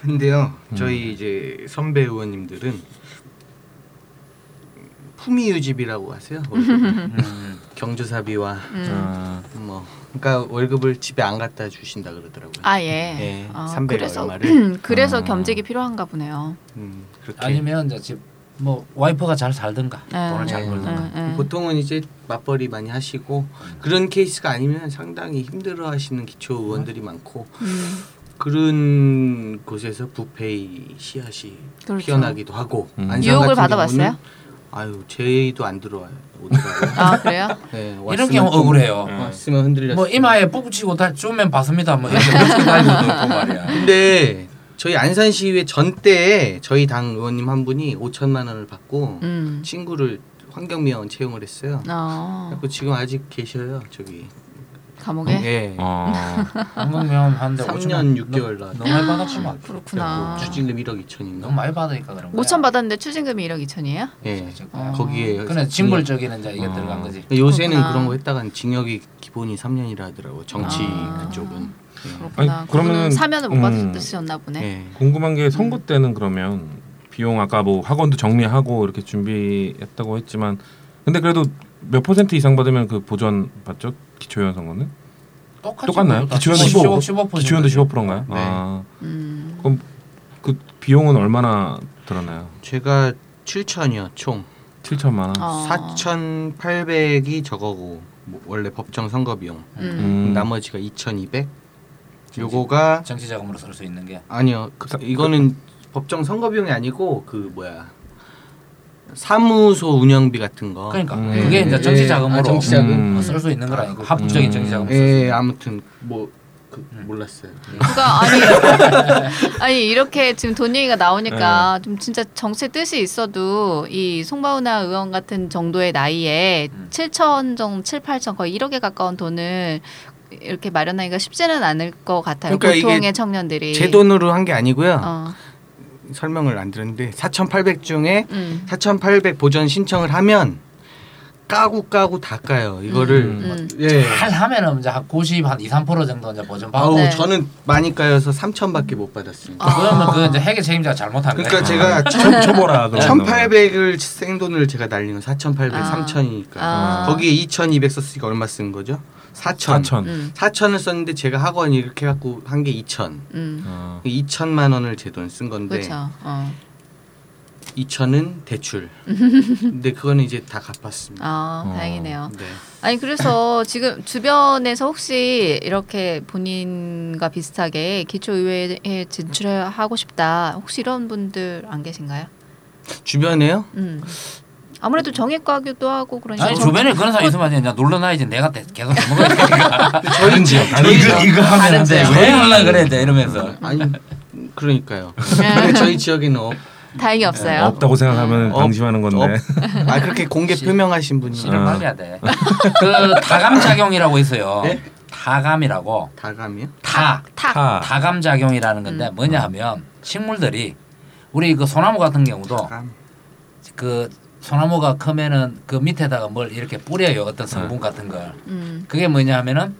S4: 한데요.
S3: 음.
S4: 저희 이제 선배 의원님들은 품위 유지비라고 하세요.
S1: 음,
S4: 경조사비와
S2: 음.
S3: 아,
S4: 뭐 그러니까 월급을 집에 안 갖다 주신다 그러더라고요.
S2: 아 예.
S4: 예,
S2: 어,
S4: 300
S2: 그래서
S4: 얼마를.
S2: 그래서
S3: 아.
S2: 겸직이 필요한가 보네요.
S4: 음, 그렇게
S1: 아니면 이제 집 뭐 와이프가 잘 살든가
S2: 네.
S1: 돈을 잘
S4: 네.
S1: 벌든가
S2: 예, 예.
S4: 보통은 이제 맞벌이 많이 하시고 그런 케이스가 아니면 상당히 힘들어하시는 기초 의원들이 많고
S2: 음,
S4: 그런 곳에서 부페이 씨앗이
S2: 그렇죠.
S4: 피어나기도 하고
S3: 음.
S2: 유혹을 받아봤어요?
S4: 아유 제의도 안 들어와요.
S2: 아 그래요?
S4: 네,
S1: 이런 경우
S4: 좀-
S1: 억울해요.
S3: 음.
S4: 왔으면 흔들렸.
S1: 뭐 이마에 뽀붙이고 다 주면 받습니다. 뭐 이렇게 말이야.
S4: 근데 저희 안산시의회 전때 저희 당 의원님 한 분이 5천만 원을 받고
S2: 음.
S4: 친구를 환경미화원 채용을 했어요.
S2: 어.
S4: 그래서 지금 아직 계셔요 저기.
S2: 감옥에.
S4: 예.
S3: 어.
S1: 한국명 한데
S4: 3년 6개월 나.
S1: 너무 많이 받았지만
S2: 그렇구나.
S4: 추징금 1억 2천인가?
S1: 너무 많이 받으니까 그런 거야.
S2: 5천 받았는데 추징금이 1억 2천이에요?
S4: 예.
S2: 어.
S4: 거기에
S1: 그래 징벌적인 이제 이게
S3: 어.
S1: 들어간 거지.
S4: 요새는
S2: 그렇구나.
S4: 그런 거 했다간 징역이 기본이 3년이라 하더라고 정치
S2: 아.
S4: 그쪽은. 예.
S2: 그렇구나.
S3: 아니,
S2: 그러면 사면을 못
S3: 음.
S2: 받으셨나 보네.
S4: 예.
S3: 궁금한 게 선거 때는 그러면 비용 아까 뭐 학원도 정리하고 이렇게 준비했다고 했지만 근데 그래도 몇 퍼센트 이상 받으면 그 보전 받죠? 기초의원 선거는? 똑같나요? 기초연도
S1: 15,
S3: 15,
S1: 15%.
S3: 기초연도 15%인가요?
S4: 네.
S3: 아,
S2: 음.
S3: 그럼 그 비용은 얼마나 들었나요?
S4: 제가 7천이요 총.
S3: 7천만 원.
S2: 어.
S4: 4,800이 저거고 뭐 원래 법정 선거 비용.
S2: 음.
S3: 음.
S4: 나머지가 2,200. 요거가
S1: 정치 자금으로 쓸 수 있는 게
S4: 아니요. 그,
S3: 사-
S4: 이거는 법정 선거 비용이 아니고 그 뭐야 사무소 운영비 같은 거.
S1: 그러니까
S3: 음.
S1: 그게 이제
S4: 예,
S1: 정치
S4: 아,
S1: 자금으로
S4: 정치 자금.
S3: 음.
S1: 쓸수 있는 거라니까 합법적인
S3: 음.
S1: 정치 자금 쓸수
S4: 예, 아무튼 뭐 그,
S1: 음.
S4: 몰랐어요.
S2: 그러니까 아니 아니 이렇게 지금 돈 얘기가 나오니까 좀 진짜 정치의 뜻이 있어도 이 송바우나 의원 같은 정도의 나이에
S1: 음.
S2: 7천 정도 7, 8천 거의 1억에 가까운 돈을 이렇게 마련하기가 쉽지는 않을 것 같아요.
S4: 그러니까
S2: 보통의 청년들이
S4: 제 돈으로 한 게 아니고요.
S2: 어.
S4: 설명을 안 들었는데 4,800 중에
S2: 음.
S4: 4,800 보전 신청을 하면 까고 까고 다 까요. 이거를
S2: 음.
S4: 예.
S1: 잘 하면은 이제 한 90, 한 2, 3% 정도 이제 보전 받고.
S4: 아우
S2: 네.
S4: 저는 많이 까여서 3,000밖에 못 받았습니다.
S2: 아.
S1: 그러면 그 이제 회계 책임자가 잘못한 거야.
S4: 그러니까 제가
S3: 쳐, 쳐보라 그런
S4: 1,800을 생돈을 제가 날린 거 4,800,
S2: 아.
S4: 3,000이니까
S2: 아.
S4: 거기에 2,200 썼으니까 얼마 쓴 거죠? 4,000.
S3: 4천.
S2: 음.
S4: 4,000을 썼는데 제가 학원 이렇게 해갖고 한 게 2,000.
S2: 음.
S3: 어.
S4: 2천만 원을 제 돈 쓴 건데
S2: 그렇죠. 어.
S4: 2천은 대출. 근데 그거는 이제 다 갚았습니다.
S2: 아,
S3: 어.
S2: 다행이네요.
S4: 네.
S2: 아니 그래서 지금 주변에서 혹시 이렇게 본인과 비슷하게 기초의회에 진출하고 싶다 혹시 이런 분들 안 계신가요?
S4: 주변에요?
S2: 음. 아무래도 정액과교도 하고 그러니까
S1: 아니 주변에 그런 사람 있으면 그냥 놀러나야지 내가 대- 계속
S3: 지역 다른
S1: 이거 이거 하는데 왜 하려 그래 이제 이러면서
S4: 아니 그러니까요. 근데 저희 지역에는 없,
S2: 다행히 없어요.
S3: 없다고 생각하면
S4: 어,
S3: 방심하는 건데.
S4: 아 그렇게 공개
S1: 씨.
S4: 표명하신 분이
S1: 씨를
S3: 어.
S1: 말려야 돼. 그 타감 작용이라고 있어요.
S4: 네?
S1: 타감이라고
S4: 다감이요?
S1: 타
S2: 탁.
S3: 타.
S1: 타감 작용이라는 건데
S2: 음.
S1: 뭐냐 하면 식물들이 우리 그 소나무 같은 경우도
S4: 다감.
S1: 그 소나무가 크면은 그 밑에다가 뭘 이렇게 뿌려요 어떤 성분 같은 걸
S2: 음.
S1: 그게 뭐냐 하면은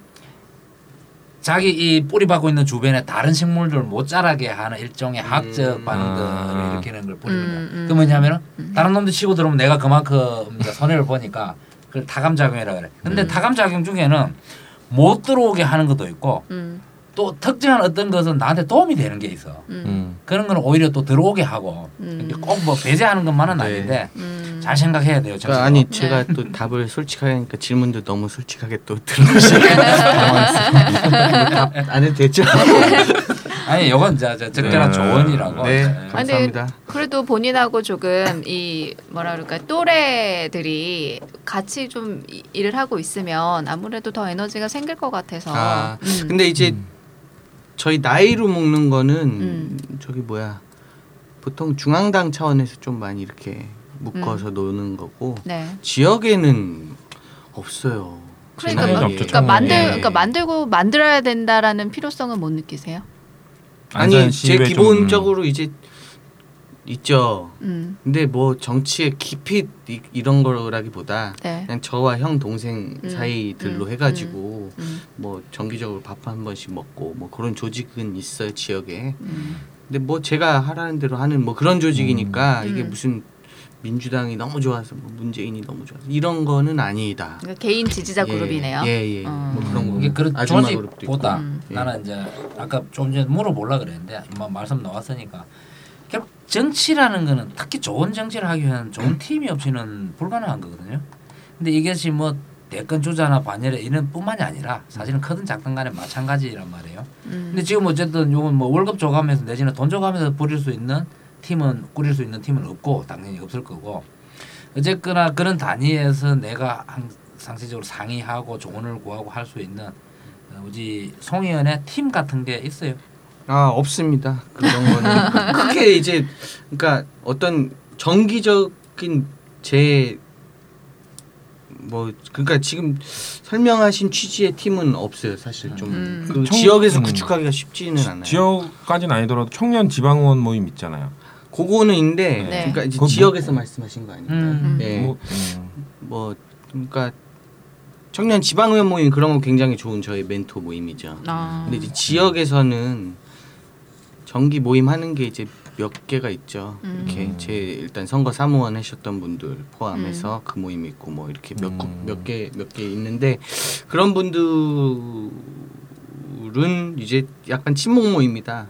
S1: 자기 이 뿌리 받고 있는 주변에 다른 식물들 못 자라게 하는 일종의 학적
S4: 음.
S1: 반응들을
S3: 아.
S1: 일으키는 걸 뿌리는 거야.
S2: 음, 음.
S1: 그 뭐냐면은
S2: 음.
S1: 다른 놈들 치고 들어오면 내가 그만큼 손해를 보니까 그걸 타감 작용이라 그래. 근데
S2: 음.
S1: 타감 작용 중에는 못 들어오게 하는 것도 있고
S2: 음.
S1: 또 특정한 어떤 것은 나한테 도움이 되는 게 있어.
S2: 음.
S3: 음.
S1: 그런 거는 오히려 또 들어오게 하고
S2: 음.
S1: 꼭뭐 배제하는 것만은
S4: 네.
S1: 아닌데
S2: 음.
S1: 잘 생각해야 돼요.
S4: 그러니까. 아니
S2: 네.
S4: 제가 또 답을 솔직하게 하니까 질문도 너무 솔직하게 또 들으시니까 답안 해도 되죠?
S1: 아니 이건 저, 저 적절한
S3: 네.
S1: 조언이라고.
S4: 네.
S1: 네.
S4: 감사합니다.
S2: 그래도 본인하고 조금 이 뭐라 그럴까 또래들이 같이 좀 이- 일을 하고 있으면 아무래도 더 에너지가 생길 것 같아서.
S4: 아,
S2: 음.
S4: 근데 이제
S3: 음.
S4: 저희 나이로 먹는 거는
S2: 음.
S4: 저기 뭐야 보통 중앙당 차원에서 좀 많이 이렇게 묶어서 노는 거고
S2: 네.
S4: 지역에는 없어요. 제
S2: 그러니까.
S3: 없죠,
S2: 그러니까 만들
S4: 예.
S2: 그러니까 만들고 만들어야 된다라는 필요성은 못 느끼세요?
S4: 아니 제 기본적으로 이제 있죠.
S2: 음.
S4: 근데 뭐 정치에 깊이 이, 이런 거라기보다
S2: 네.
S4: 그냥 저와 형 동생
S2: 음,
S4: 사이들로
S2: 음,
S4: 해가지고
S2: 음.
S4: 뭐 정기적으로 밥 한 번씩 먹고 뭐 그런 조직은 있어요 지역에.
S2: 음.
S4: 근데 뭐 제가 하라는 대로 하는 뭐 그런 조직이니까
S2: 음.
S4: 이게
S2: 음.
S4: 무슨 민주당이 너무 좋아서 뭐 문재인이 너무 좋아서 이런 거는 아니다.
S2: 그러니까 개인 지지자
S4: 예,
S2: 그룹이네요.
S4: 예, 예.
S2: 어.
S4: 뭐 그런 거.
S1: 이게 그런. 조직보다
S2: 음.
S4: 예.
S1: 나는 이제 아까 좀 전에 물어보려 그랬는데 뭐 말씀 나왔으니까 결국 정치라는 거는 특히 좋은 정치를 하기 위한 좋은 팀이 없이는 불가능한 거거든요. 근데 이것이 뭐 대권 주자나 반열에 이런 뿐만이 아니라 사실은 크든 작든 간에 마찬가지란 말이에요.
S2: 음.
S1: 근데 지금 어쨌든 요건 뭐 월급 줘가면서 내지는 돈 줘가면서 부릴 수 있는 팀은 꾸릴 수 있는 팀은 없고 당연히 없을 거고 어쨌거나 그런 단위에서 내가 한 상시적으로 상의하고 조언을 구하고 할 수 있는 어, 우리 송 의원의 팀 같은 게 있어요.
S4: 아 없습니다. 그런 거는 크게 이제 그러니까 어떤 정기적인 제 뭐 그러니까 지금 설명하신 취지의 팀은 없어요. 사실 좀
S2: 음.
S4: 그
S3: 청-
S4: 지역에서
S3: 음.
S4: 구축하기가 쉽지는 않아요.
S3: 지역까지는 아니더라도 청년 지방의원 모임 있잖아요.
S4: 그거는 있는데
S2: 네.
S4: 그러니까 이제
S3: 뭐-
S4: 지역에서 말씀하신 거 아닙니까?
S1: 음.
S4: 예.
S3: 뭐, 음.
S4: 뭐 그러니까 청년 지방의원 모임 그런 거 굉장히 좋은 저희 멘토 모임이죠.
S2: 아.
S4: 근데 이제 지역에서는 정기 모임 하는 게 이제 몇 개가 있죠.
S2: 음.
S4: 이렇게 제 일단 선거 사무원 하셨던 분들 포함해서 그 모임 있고 뭐 이렇게
S3: 음.
S4: 몇몇 개몇개 있는데 그런 분들은 이제 약간 친목 모임이다.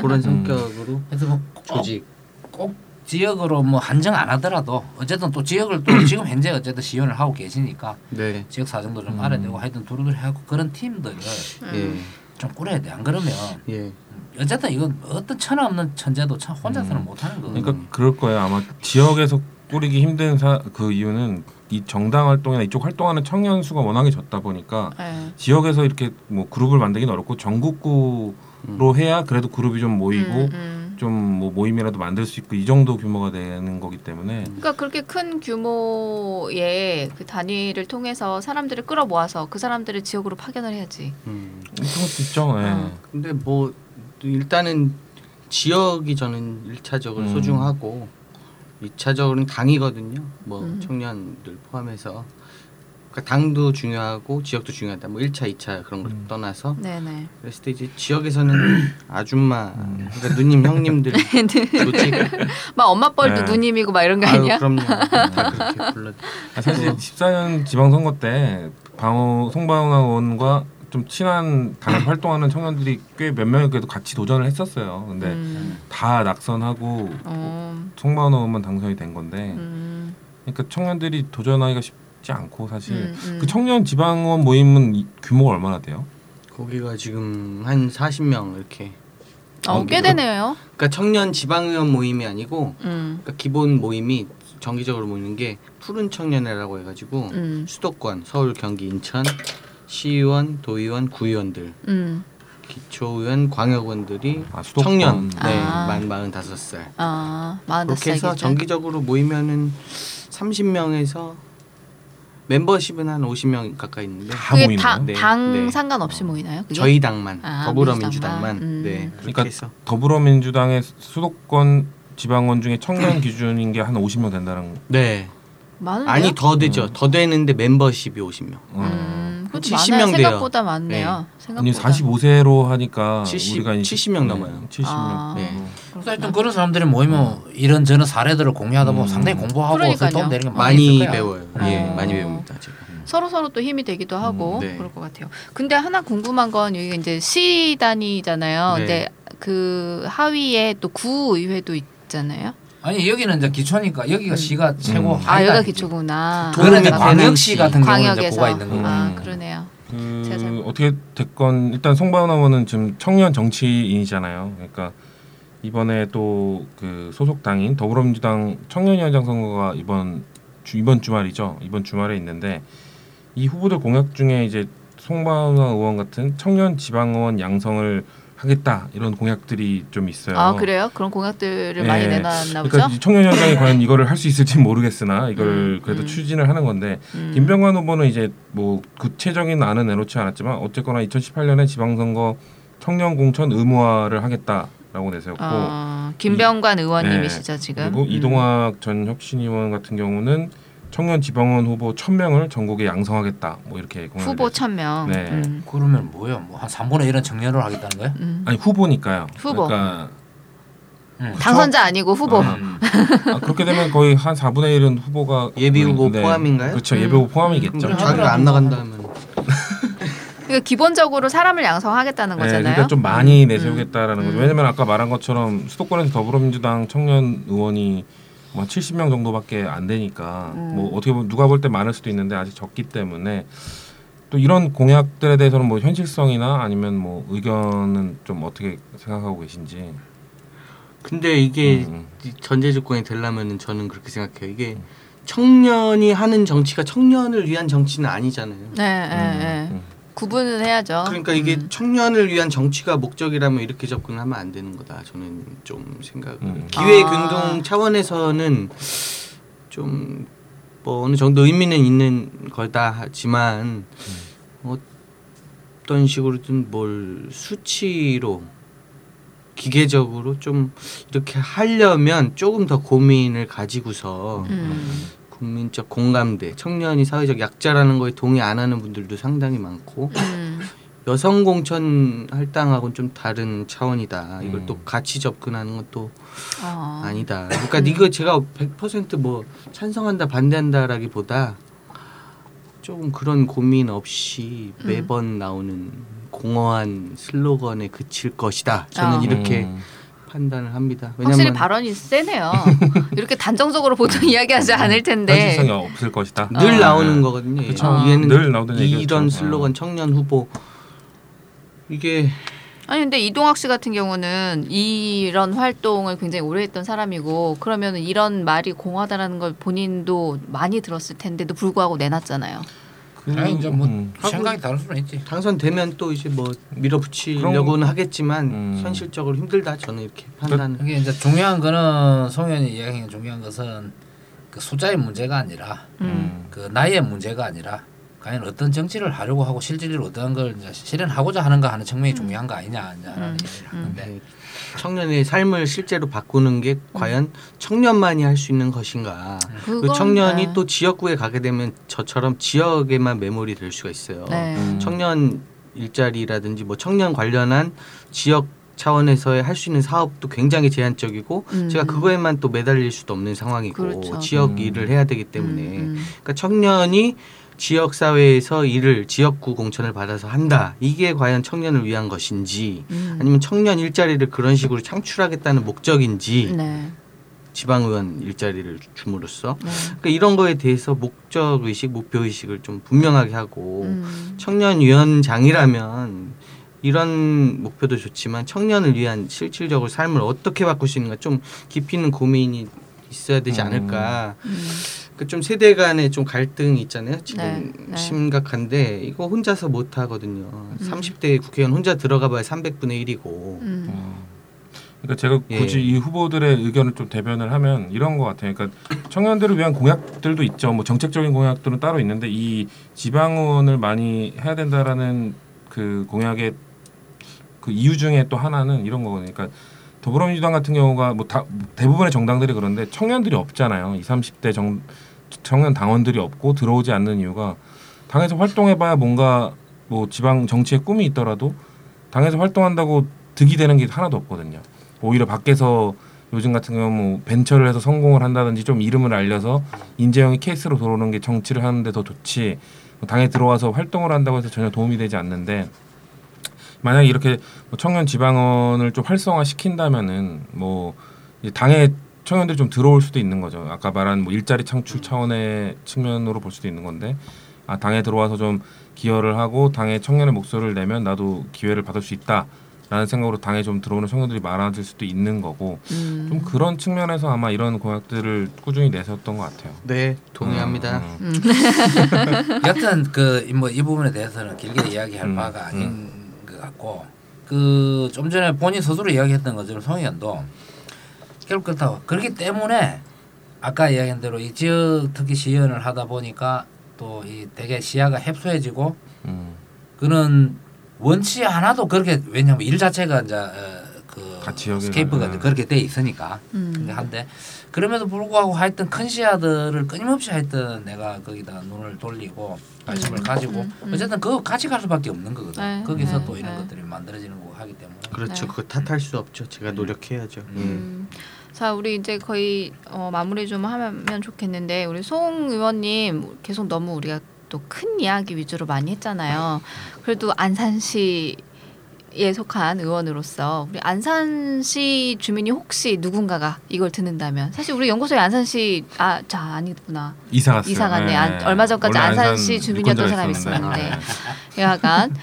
S4: 그런 성격으로
S1: 그래서 뭐 꼭,
S4: 조직.
S1: 꼭 지역으로 뭐 한정 안 하더라도 어쨌든 또 지역을 또 지금 현재 어쨌든 시연을 하고 계시니까
S4: 네.
S1: 지역 사정도 좀
S3: 음.
S1: 알아내고 하여튼 두루두루 하고 그런 팀들을
S2: 음.
S1: 좀 꾸려야 돼. 안 그러면
S4: 예. 예.
S1: 어쨌든 이건 어떤 천하 없는 천재도 참 혼자서는
S3: 음.
S1: 못하는 거.
S3: 그러니까 그럴 거예요. 아마 지역에서 꾸리기 힘든 사, 그 이유는 이 정당 활동이나 이쪽 활동하는 청년 수가 워낙에 적다 보니까
S2: 네.
S3: 지역에서 이렇게 뭐 그룹을 만들기는 어렵고 전국구로
S4: 음.
S3: 해야 그래도 그룹이 좀 모이고
S2: 음, 음.
S3: 좀 뭐 모임이라도 만들 수 있고 이 정도 규모가 되는 거기 때문에
S2: 그러니까 그렇게 큰 규모의 그 단위를 통해서 사람들을 끌어모아서 그 사람들을 지역으로 파견을 해야지.
S4: 음.
S3: 그럴 수 있죠. 예.
S2: 어.
S4: 근데 뭐 일단은 지역이 저는 일차적으로
S3: 음.
S4: 소중하고 이차적으로는 당이거든요. 뭐
S2: 음.
S4: 청년들 포함해서 그러니까 당도 중요하고 지역도 중요하다. 뭐 1차, 2차 그런 걸
S3: 음.
S4: 떠나서
S2: 네네.
S4: 그랬을 때 이제 지역에서는 아줌마, 그러니까 누님, 형님들 좋지.
S2: 막 엄마 뻘도
S3: 네.
S2: 누님이고 막 이런 거
S4: 아유,
S2: 아니야?
S4: 그럼요. 다 그렇게 불러.
S3: 아, 사실 14년 지방선거 때 방어 송방아 의원과 좀 친한 당에서 활동하는 청년들이 꽤 몇 명이 그래도 같이 도전을 했었어요. 근데
S2: 음.
S3: 다 낙선하고
S2: 어.
S3: 송방아 의원만 당선이 된 건데
S2: 음.
S3: 그러니까 청년들이 도전하기가 쉽 지 않고 사실
S2: 음, 음.
S3: 그 청년 지방의원 모임은 이- 규모가 얼마나 돼요?
S4: 거기가 지금 한 40명 이렇게.
S2: 어, 꽤 되네요.
S4: 그러니까 청년 지방의원 모임이 아니고
S2: 음.
S4: 그러니까 기본 모임이 정기적으로 모이는 게 푸른 청년회라고 해가지고
S2: 음.
S4: 수도권 서울 경기 인천 시의원 도의원 구의원들
S2: 음.
S4: 기초의원 광역원들이
S3: 아.
S4: 청년 네,
S2: 아.
S4: 만 마흔 다섯 살
S2: 아,
S4: 그렇게 해서 정기적으로 모이면은 30명에서 멤버십은 한 50명 가까이 있는데
S3: 다
S2: 그게
S3: 모이나요?
S2: 당,
S4: 네,
S2: 당
S4: 네.
S2: 상관없이 모이나요? 그게?
S4: 저희 당만
S2: 아,
S4: 더불어민주당만
S2: 민주당만? 음.
S4: 네
S3: 그러니까
S4: 해서
S3: 더불어민주당의 수도권 지방원 중에 청년 기준인 게 한 50명 된다는
S4: 네
S2: 많은데요?
S4: 아니 더 되죠
S3: 음.
S4: 더 되는데 멤버십이 50명
S3: 어.
S2: 음,
S4: 70명
S2: 많아요.
S4: 돼요.
S2: 생각보다 많네요.
S3: 아니
S2: 생각보다.
S3: 45세로 하니까
S4: 70
S3: 우리가 이제
S4: 70명 넘어요.
S3: 70명.
S2: 아.
S4: 네.
S1: 그래서 하여튼 그런 사람들이 모이면 이런 저런 사례들을 공유하다 보면
S3: 음.
S1: 상당히 공부하고
S2: 그러니까요.
S1: 도움 되는 게 많이,
S4: 많이. 배워요 예
S2: 어.
S4: 많이 배웁니다 지금
S2: 서로 서로 또 힘이 되기도 하고
S4: 음, 네.
S2: 그럴 것 같아요. 근데 하나 궁금한 건 여기 이제 시 단위잖아요.
S4: 네.
S2: 근데 그 하위에 또 구의회도 있잖아요.
S1: 아니 여기는 이제 기초니까 여기가
S2: 음.
S1: 시가 최고
S3: 음.
S2: 아 여기가 기초구나.
S1: 그런 이제 광역시
S4: 시.
S1: 같은 경우는 이제 고가 있는 거고.
S2: 아
S3: 음.
S2: 그러네요.
S3: 그 어떻게 됐건 일단 송바은 의원은 지금 청년 정치인이잖아요. 그러니까 이번에 또 그 소속 당인 더불어민주당 청년위원장 선거가 이번 주, 이번 주말이죠. 이번 주말에 있는데 이 후보들 공약 중에 이제 송바은 의원 같은 청년 지방의원 양성을 하겠다 이런 공약들이 좀 있어요.
S2: 아 그래요? 그런 공약들을 많이
S3: 네.
S2: 내놨나 보죠.
S3: 그러니까 이 청년위원장이 과연 이거를 할 수 있을지 모르겠으나 이거를
S2: 음,
S3: 그래도
S2: 음.
S3: 추진을 하는 건데
S2: 음.
S3: 김병관 후보는 이제 뭐 구체적인 안은 내놓지 않았지만 어쨌거나 2018년에 지방선거 청년 공천 의무화를 하겠다라고 내세웠고
S2: 어, 김병관 의원님이시죠 지금.
S3: 그리고
S2: 음.
S3: 이동학 전 혁신위원 같은 경우는 청년 지방원 후보 1000명을 전국에 양성하겠다 뭐 이렇게
S2: 후보
S3: 냈어요.
S2: 천 명.
S3: 네.
S2: 음.
S1: 그러면 뭐야? 뭐 한 3분의 1은 청년으로 하겠다는 거야?
S2: 음.
S3: 아니 후보니까요.
S2: 후보.
S3: 그러니까
S1: 음.
S2: 당선자 아니고 후보.
S3: 아,
S1: 음.
S3: 아, 그렇게 되면 거의 한 4분의 1은 후보가
S4: 예비 후보
S3: 네.
S4: 포함인가요?
S3: 그렇죠.
S2: 음.
S3: 예비 후보 포함이겠죠.
S4: 그럼
S1: 그럼
S4: 자기가 안 나간다면
S2: 그러니까 기본적으로 사람을 양성하겠다는
S3: 네,
S2: 거잖아요.
S3: 그러니까 좀 많이
S2: 음.
S3: 내세우겠다라는 거죠.
S2: 음.
S3: 왜냐면 아까 말한 것처럼 수도권에서 더불어민주당 청년 의원이 뭐 70명 정도밖에 안 되니까
S2: 음.
S3: 뭐 어떻게 보면 누가 볼 때 많을 수도 있는데 아직 적기 때문에 또 이런 공약들에 대해서는 뭐 현실성이나 아니면 뭐 의견은 좀 어떻게 생각하고 계신지.
S4: 근데 이게
S3: 음.
S4: 이 전제 조건이 되려면은 저는 그렇게 생각해요. 이게 청년이 하는 정치가 청년을 위한 정치는 아니잖아요.
S2: 네, 네, 네.
S3: 음.
S2: 구분은 해야죠.
S4: 그러니까 이게
S2: 음.
S4: 청년을 위한 정치가 목적이라면 이렇게 접근하면 안 되는 거다. 저는 좀 생각.
S3: 음.
S4: 기회
S2: 아.
S4: 균등 차원에서는 좀 뭐 어느 정도 의미는 있는 거다 하지만 어떤 식으로든 뭘 수치로 기계적으로 좀 이렇게 하려면 조금 더 고민을 가지고서
S2: 음.
S4: 국민적 공감대, 청년이 사회적 약자라는 거에 동의 안 하는 분들도 상당히 많고
S2: 음.
S4: 여성 공천 할당하고는 좀 다른 차원이다. 이걸
S3: 음.
S4: 또 같이 접근하는 것도
S2: 어.
S4: 아니다. 그러니까 이거 제가 100%뭐 찬성한다 반대한다라기보다 조금 그런 고민 없이
S2: 음.
S4: 매번 나오는 공허한 슬로건에 그칠 것이다. 저는
S2: 아.
S4: 이렇게
S3: 음.
S4: 판단을 합니다.
S2: 확실히 발언이 세네요. 이렇게 단정적으로 보통 이야기하지 않을 텐데.
S3: 현실성이 없을 것이다.
S4: 늘
S2: 아.
S4: 나오는 거거든요.
S3: 그쵸.
S4: 얘는
S3: 늘 나오던 얘기였죠.
S4: 이런
S3: 어.
S4: 슬로건 청년 후보 이게
S2: 아니 근데 이동학 씨 같은 경우는 이런 활동을 굉장히 오래 했던 사람이고 그러면 이런 말이 공하다라는 걸 본인도 많이 들었을 텐데도 불구하고 내놨잖아요.
S1: 아니 이제 뭐
S3: 음.
S1: 생각이 다를 수는 있지.
S4: 당선되면 또 이제 뭐 밀어붙이려고는 하겠지만
S3: 음.
S4: 현실적으로 힘들다 저는 이렇게 판단.
S1: 이게 이제 중요한 거는 송현이 이야기한 중요한 것은 그 숫자의 문제가 아니라
S3: 음.
S1: 그 나이의 문제가 아니라 과연 어떤 정치를 하려고 하고 실질적으로 어떤 걸 이제 실현하고자 하는가 하는 측면이 중요한 거 아니냐 이제 라는
S2: 음.
S1: 얘기를 하는데
S4: 네. 청년의 삶을 실제로 바꾸는 게 과연 청년만이 할 수 있는 것인가? 그 청년이
S2: 네.
S4: 또 지역구에 가게 되면 저처럼 지역에만 매몰이 될 수가 있어요.
S2: 네.
S3: 음.
S4: 청년 일자리라든지 뭐 청년 관련한 지역 차원에서의 할 수 있는 사업도 굉장히 제한적이고
S2: 음.
S4: 제가 그거에만 또 매달릴 수도 없는 상황이고
S2: 그렇죠.
S4: 지역
S3: 음.
S4: 일을 해야 되기 때문에
S2: 음, 음.
S4: 그러니까 청년이 지역 사회에서 일을 지역구 공천을 받아서 한다 이게 과연 청년을 위한 것인지
S2: 음.
S4: 아니면 청년 일자리를 그런 식으로 창출하겠다는 목적인지
S2: 네.
S4: 지방의원 일자리를 줌으로써
S2: 네.
S4: 그러니까 이런 거에 대해서 목적 의식, 목표 의식을 좀 분명하게 하고
S2: 음.
S4: 청년위원장이라면 이런 목표도 좋지만 청년을 위한 실질적으로 삶을 어떻게 바꿀 수 있는가 좀 깊이 있는 고민이 있어야 되지
S3: 음.
S4: 않을까.
S2: 음.
S4: 그 좀 세대 간의 좀 갈등이 있잖아요. 지금
S2: 네, 네.
S4: 심각한데 이거 혼자서 못 하거든요. 30대 국회의원 혼자 들어가 봐야 300분의 1이고.
S2: 음.
S3: 음. 그러니까 제가
S4: 예.
S3: 굳이 이 후보들의 의견을 좀 대변을 하면 이런 것 같아요. 그러니까 청년들을 위한 공약들도 있죠. 뭐 정책적인 공약들은 따로 있는데 이 지방의원을 많이 해야 된다라는 그 공약의 그 이유 중에 또 하나는 이런 거거든요. 그러니까 더불어민주당 같은 경우가 뭐 다, 대부분의 정당들이 그런데 청년들이 없잖아요. 20, 30대 정, 청년 당원들이 없고 들어오지 않는 이유가 당에서 활동해봐야 뭔가 뭐 지방 정치에 꿈이 있더라도 당에서 활동한다고 득이 되는 게 하나도 없거든요. 오히려 밖에서 요즘 같은 경우 뭐 벤처를 해서 성공을 한다든지 좀 이름을 알려서 인재형이 케이스로 들어오는 게 정치를 하는데 더 좋지 뭐 당에 들어와서 활동을 한다고 해서 전혀 도움이 되지 않는데 만약에 이렇게 뭐 청년 지방원을 좀 활성화 시킨다면은 뭐 당에 청년들이 좀 들어올 수도 있는 거죠. 아까 말한 뭐 일자리 창출 차원의 측면으로 볼 수도 있는 건데 아 당에 들어와서 좀 기여를 하고 당의 청년의 목소리를 내면 나도 기회를 받을 수 있다 라는 생각으로 당에 좀 들어오는 청년들이 많아질 수도 있는 거고
S2: 음.
S3: 좀 그런 측면에서 아마 이런 공약들을 꾸준히 내셨던 것 같아요.
S4: 네, 동의합니다.
S3: 음,
S1: 여튼 그 뭐 이 부분에 대해서는 길게 이야기할
S3: 음,
S1: 바가 아닌 것 같고 그 좀 전에 본인 스스로 이야기했던 것처럼 송의원도 결국 그렇다고 그렇기 때문에 아까 이야기한 대로 이 지역 특히 시연을 하다 보니까 또 이 되게 시야가 협소해지고
S3: 음,
S1: 그는 원치 않아도 그렇게 왜냐하면 일 자체가 이제 어, 그 스케이프가
S3: 네.
S1: 그렇게 돼 있으니까
S2: 음.
S1: 근데 한데 그럼에도 불구하고 하여튼 큰 시야들을 끊임없이 하여튼 내가 거기다 눈을 돌리고 관심을
S2: 음,
S1: 가지고
S2: 음, 음.
S1: 어쨌든 그거 같이 갈 수밖에 없는 거거든.
S2: 네,
S1: 거기서
S2: 네,
S1: 또 이런
S2: 네.
S1: 것들이 만들어지는 거고 하기 때문에.
S4: 그렇죠.
S2: 네.
S4: 그거 탓할 수 없죠. 제가 노력해야죠. 예.
S2: 음. 자, 우리 이제 거의 어, 마무리 좀 하면 좋겠는데 우리 송 의원님 계속 너무 우리가 또 큰 이야기 위주로 많이 했잖아요. 그래도 안산시 에 속한 의원으로서 우리 안산시 주민이 혹시 누군가가 이걸 듣는다면 사실 우리 연구소에 안산시 아, 자 아니구나.
S3: 이사 갔어요.
S2: 이사 갔네.
S3: 네.
S2: 안- 얼마 전까지 안산시
S3: 안산
S2: 주민이었던 사람이
S3: 있었는데.
S2: 약간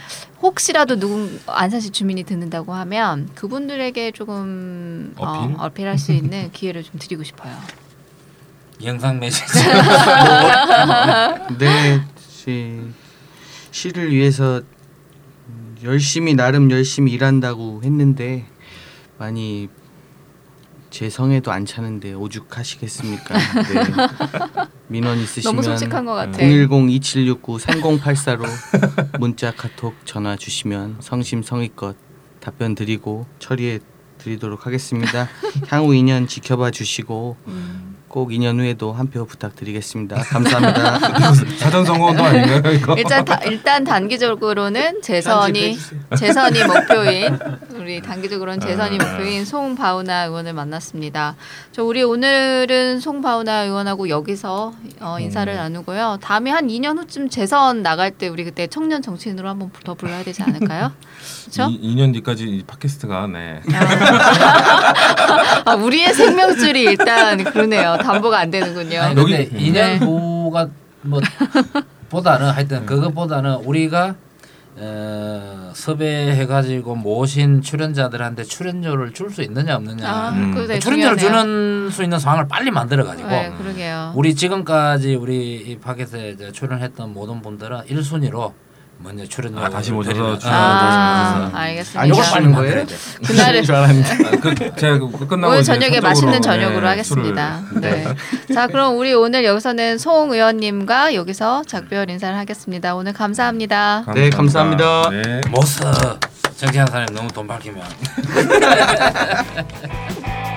S2: 혹시라도 누군 안산시 주민이 듣는다고 하면 그분들에게 조금
S3: 어필?
S2: 어, 어필할 수 있는 기회를 좀 드리고 싶어요.
S1: 영상 메시지.
S4: 네, 시, 시를 위해서 열심히 나름 열심히 일한다고 했는데 많이 제 성에도 안 차는데 오죽하시겠습니까? 네. 민원 있으시면
S2: 너무 솔직한 것 같아.
S4: 010-2769-3084로 문자 카톡 전화 주시면 성심성의껏 답변 드리고 처리해 드리도록 하겠습니다. 향후 2년 지켜봐 주시고
S2: 음.
S4: 꼭 2년 후에도 한 표 부탁드리겠습니다. 감사합니다.
S3: 사전 선거운동 아닌가요 이거?
S2: 일단 다, 일단 단기적으로는 재선이. 재선이 목표인 우리 단기적으로는 재선이
S3: 아.
S2: 목표인 송바우나 의원을 만났습니다. 저 우리 오늘은 송바우나 의원하고 여기서 어, 인사를
S3: 음.
S2: 나누고요. 다음에 한 2년 후쯤 재선 나갈 때 우리 그때 청년 정치인으로 한번 더 불러야 되지 않을까요? 그렇죠?
S3: 2, 년 뒤까지 이 팟캐스트가 네.
S2: 아, 우리의 생명줄이 일단 그러네요. 담보가 안 되는군요.
S1: 아니
S3: 여기-
S1: 근데
S2: 네.
S1: 2년 후가 뭐 보다는 하여튼 그것보다는 우리가 어, 섭외해가지고 모신 출연자들한테 출연료를 줄 수 있느냐 없느냐
S2: 아,
S3: 음.
S2: 되게
S1: 출연료를
S2: 중요하네요.
S1: 주는 수 있는 상황을 빨리 만들어가지고
S2: 네, 그러게요.
S1: 우리 지금까지 우리 이 팟캐스트에 출연했던 모든 분들은 1순위로 먼저 출연료
S3: 아, 다시 모셔서 출연-
S2: 아,
S4: 안
S2: 알겠습니다.
S1: 이걸 빨리
S4: 거예요?
S1: 돼.
S2: 그날을
S4: 줄 알았는데.
S3: 아, 그, 제가 그 끝나고
S2: 오늘 저녁에 맛있는
S3: 네,
S2: 저녁으로 하겠습니다. 네. 자, 그럼 우리 오늘 여기서는 송 의원님과 여기서 작별 인사를 하겠습니다. 오늘 감사합니다.
S4: 네, 감사합니다.
S3: 네.
S1: 못써 정치하는 사람이 너무 돈 밝히면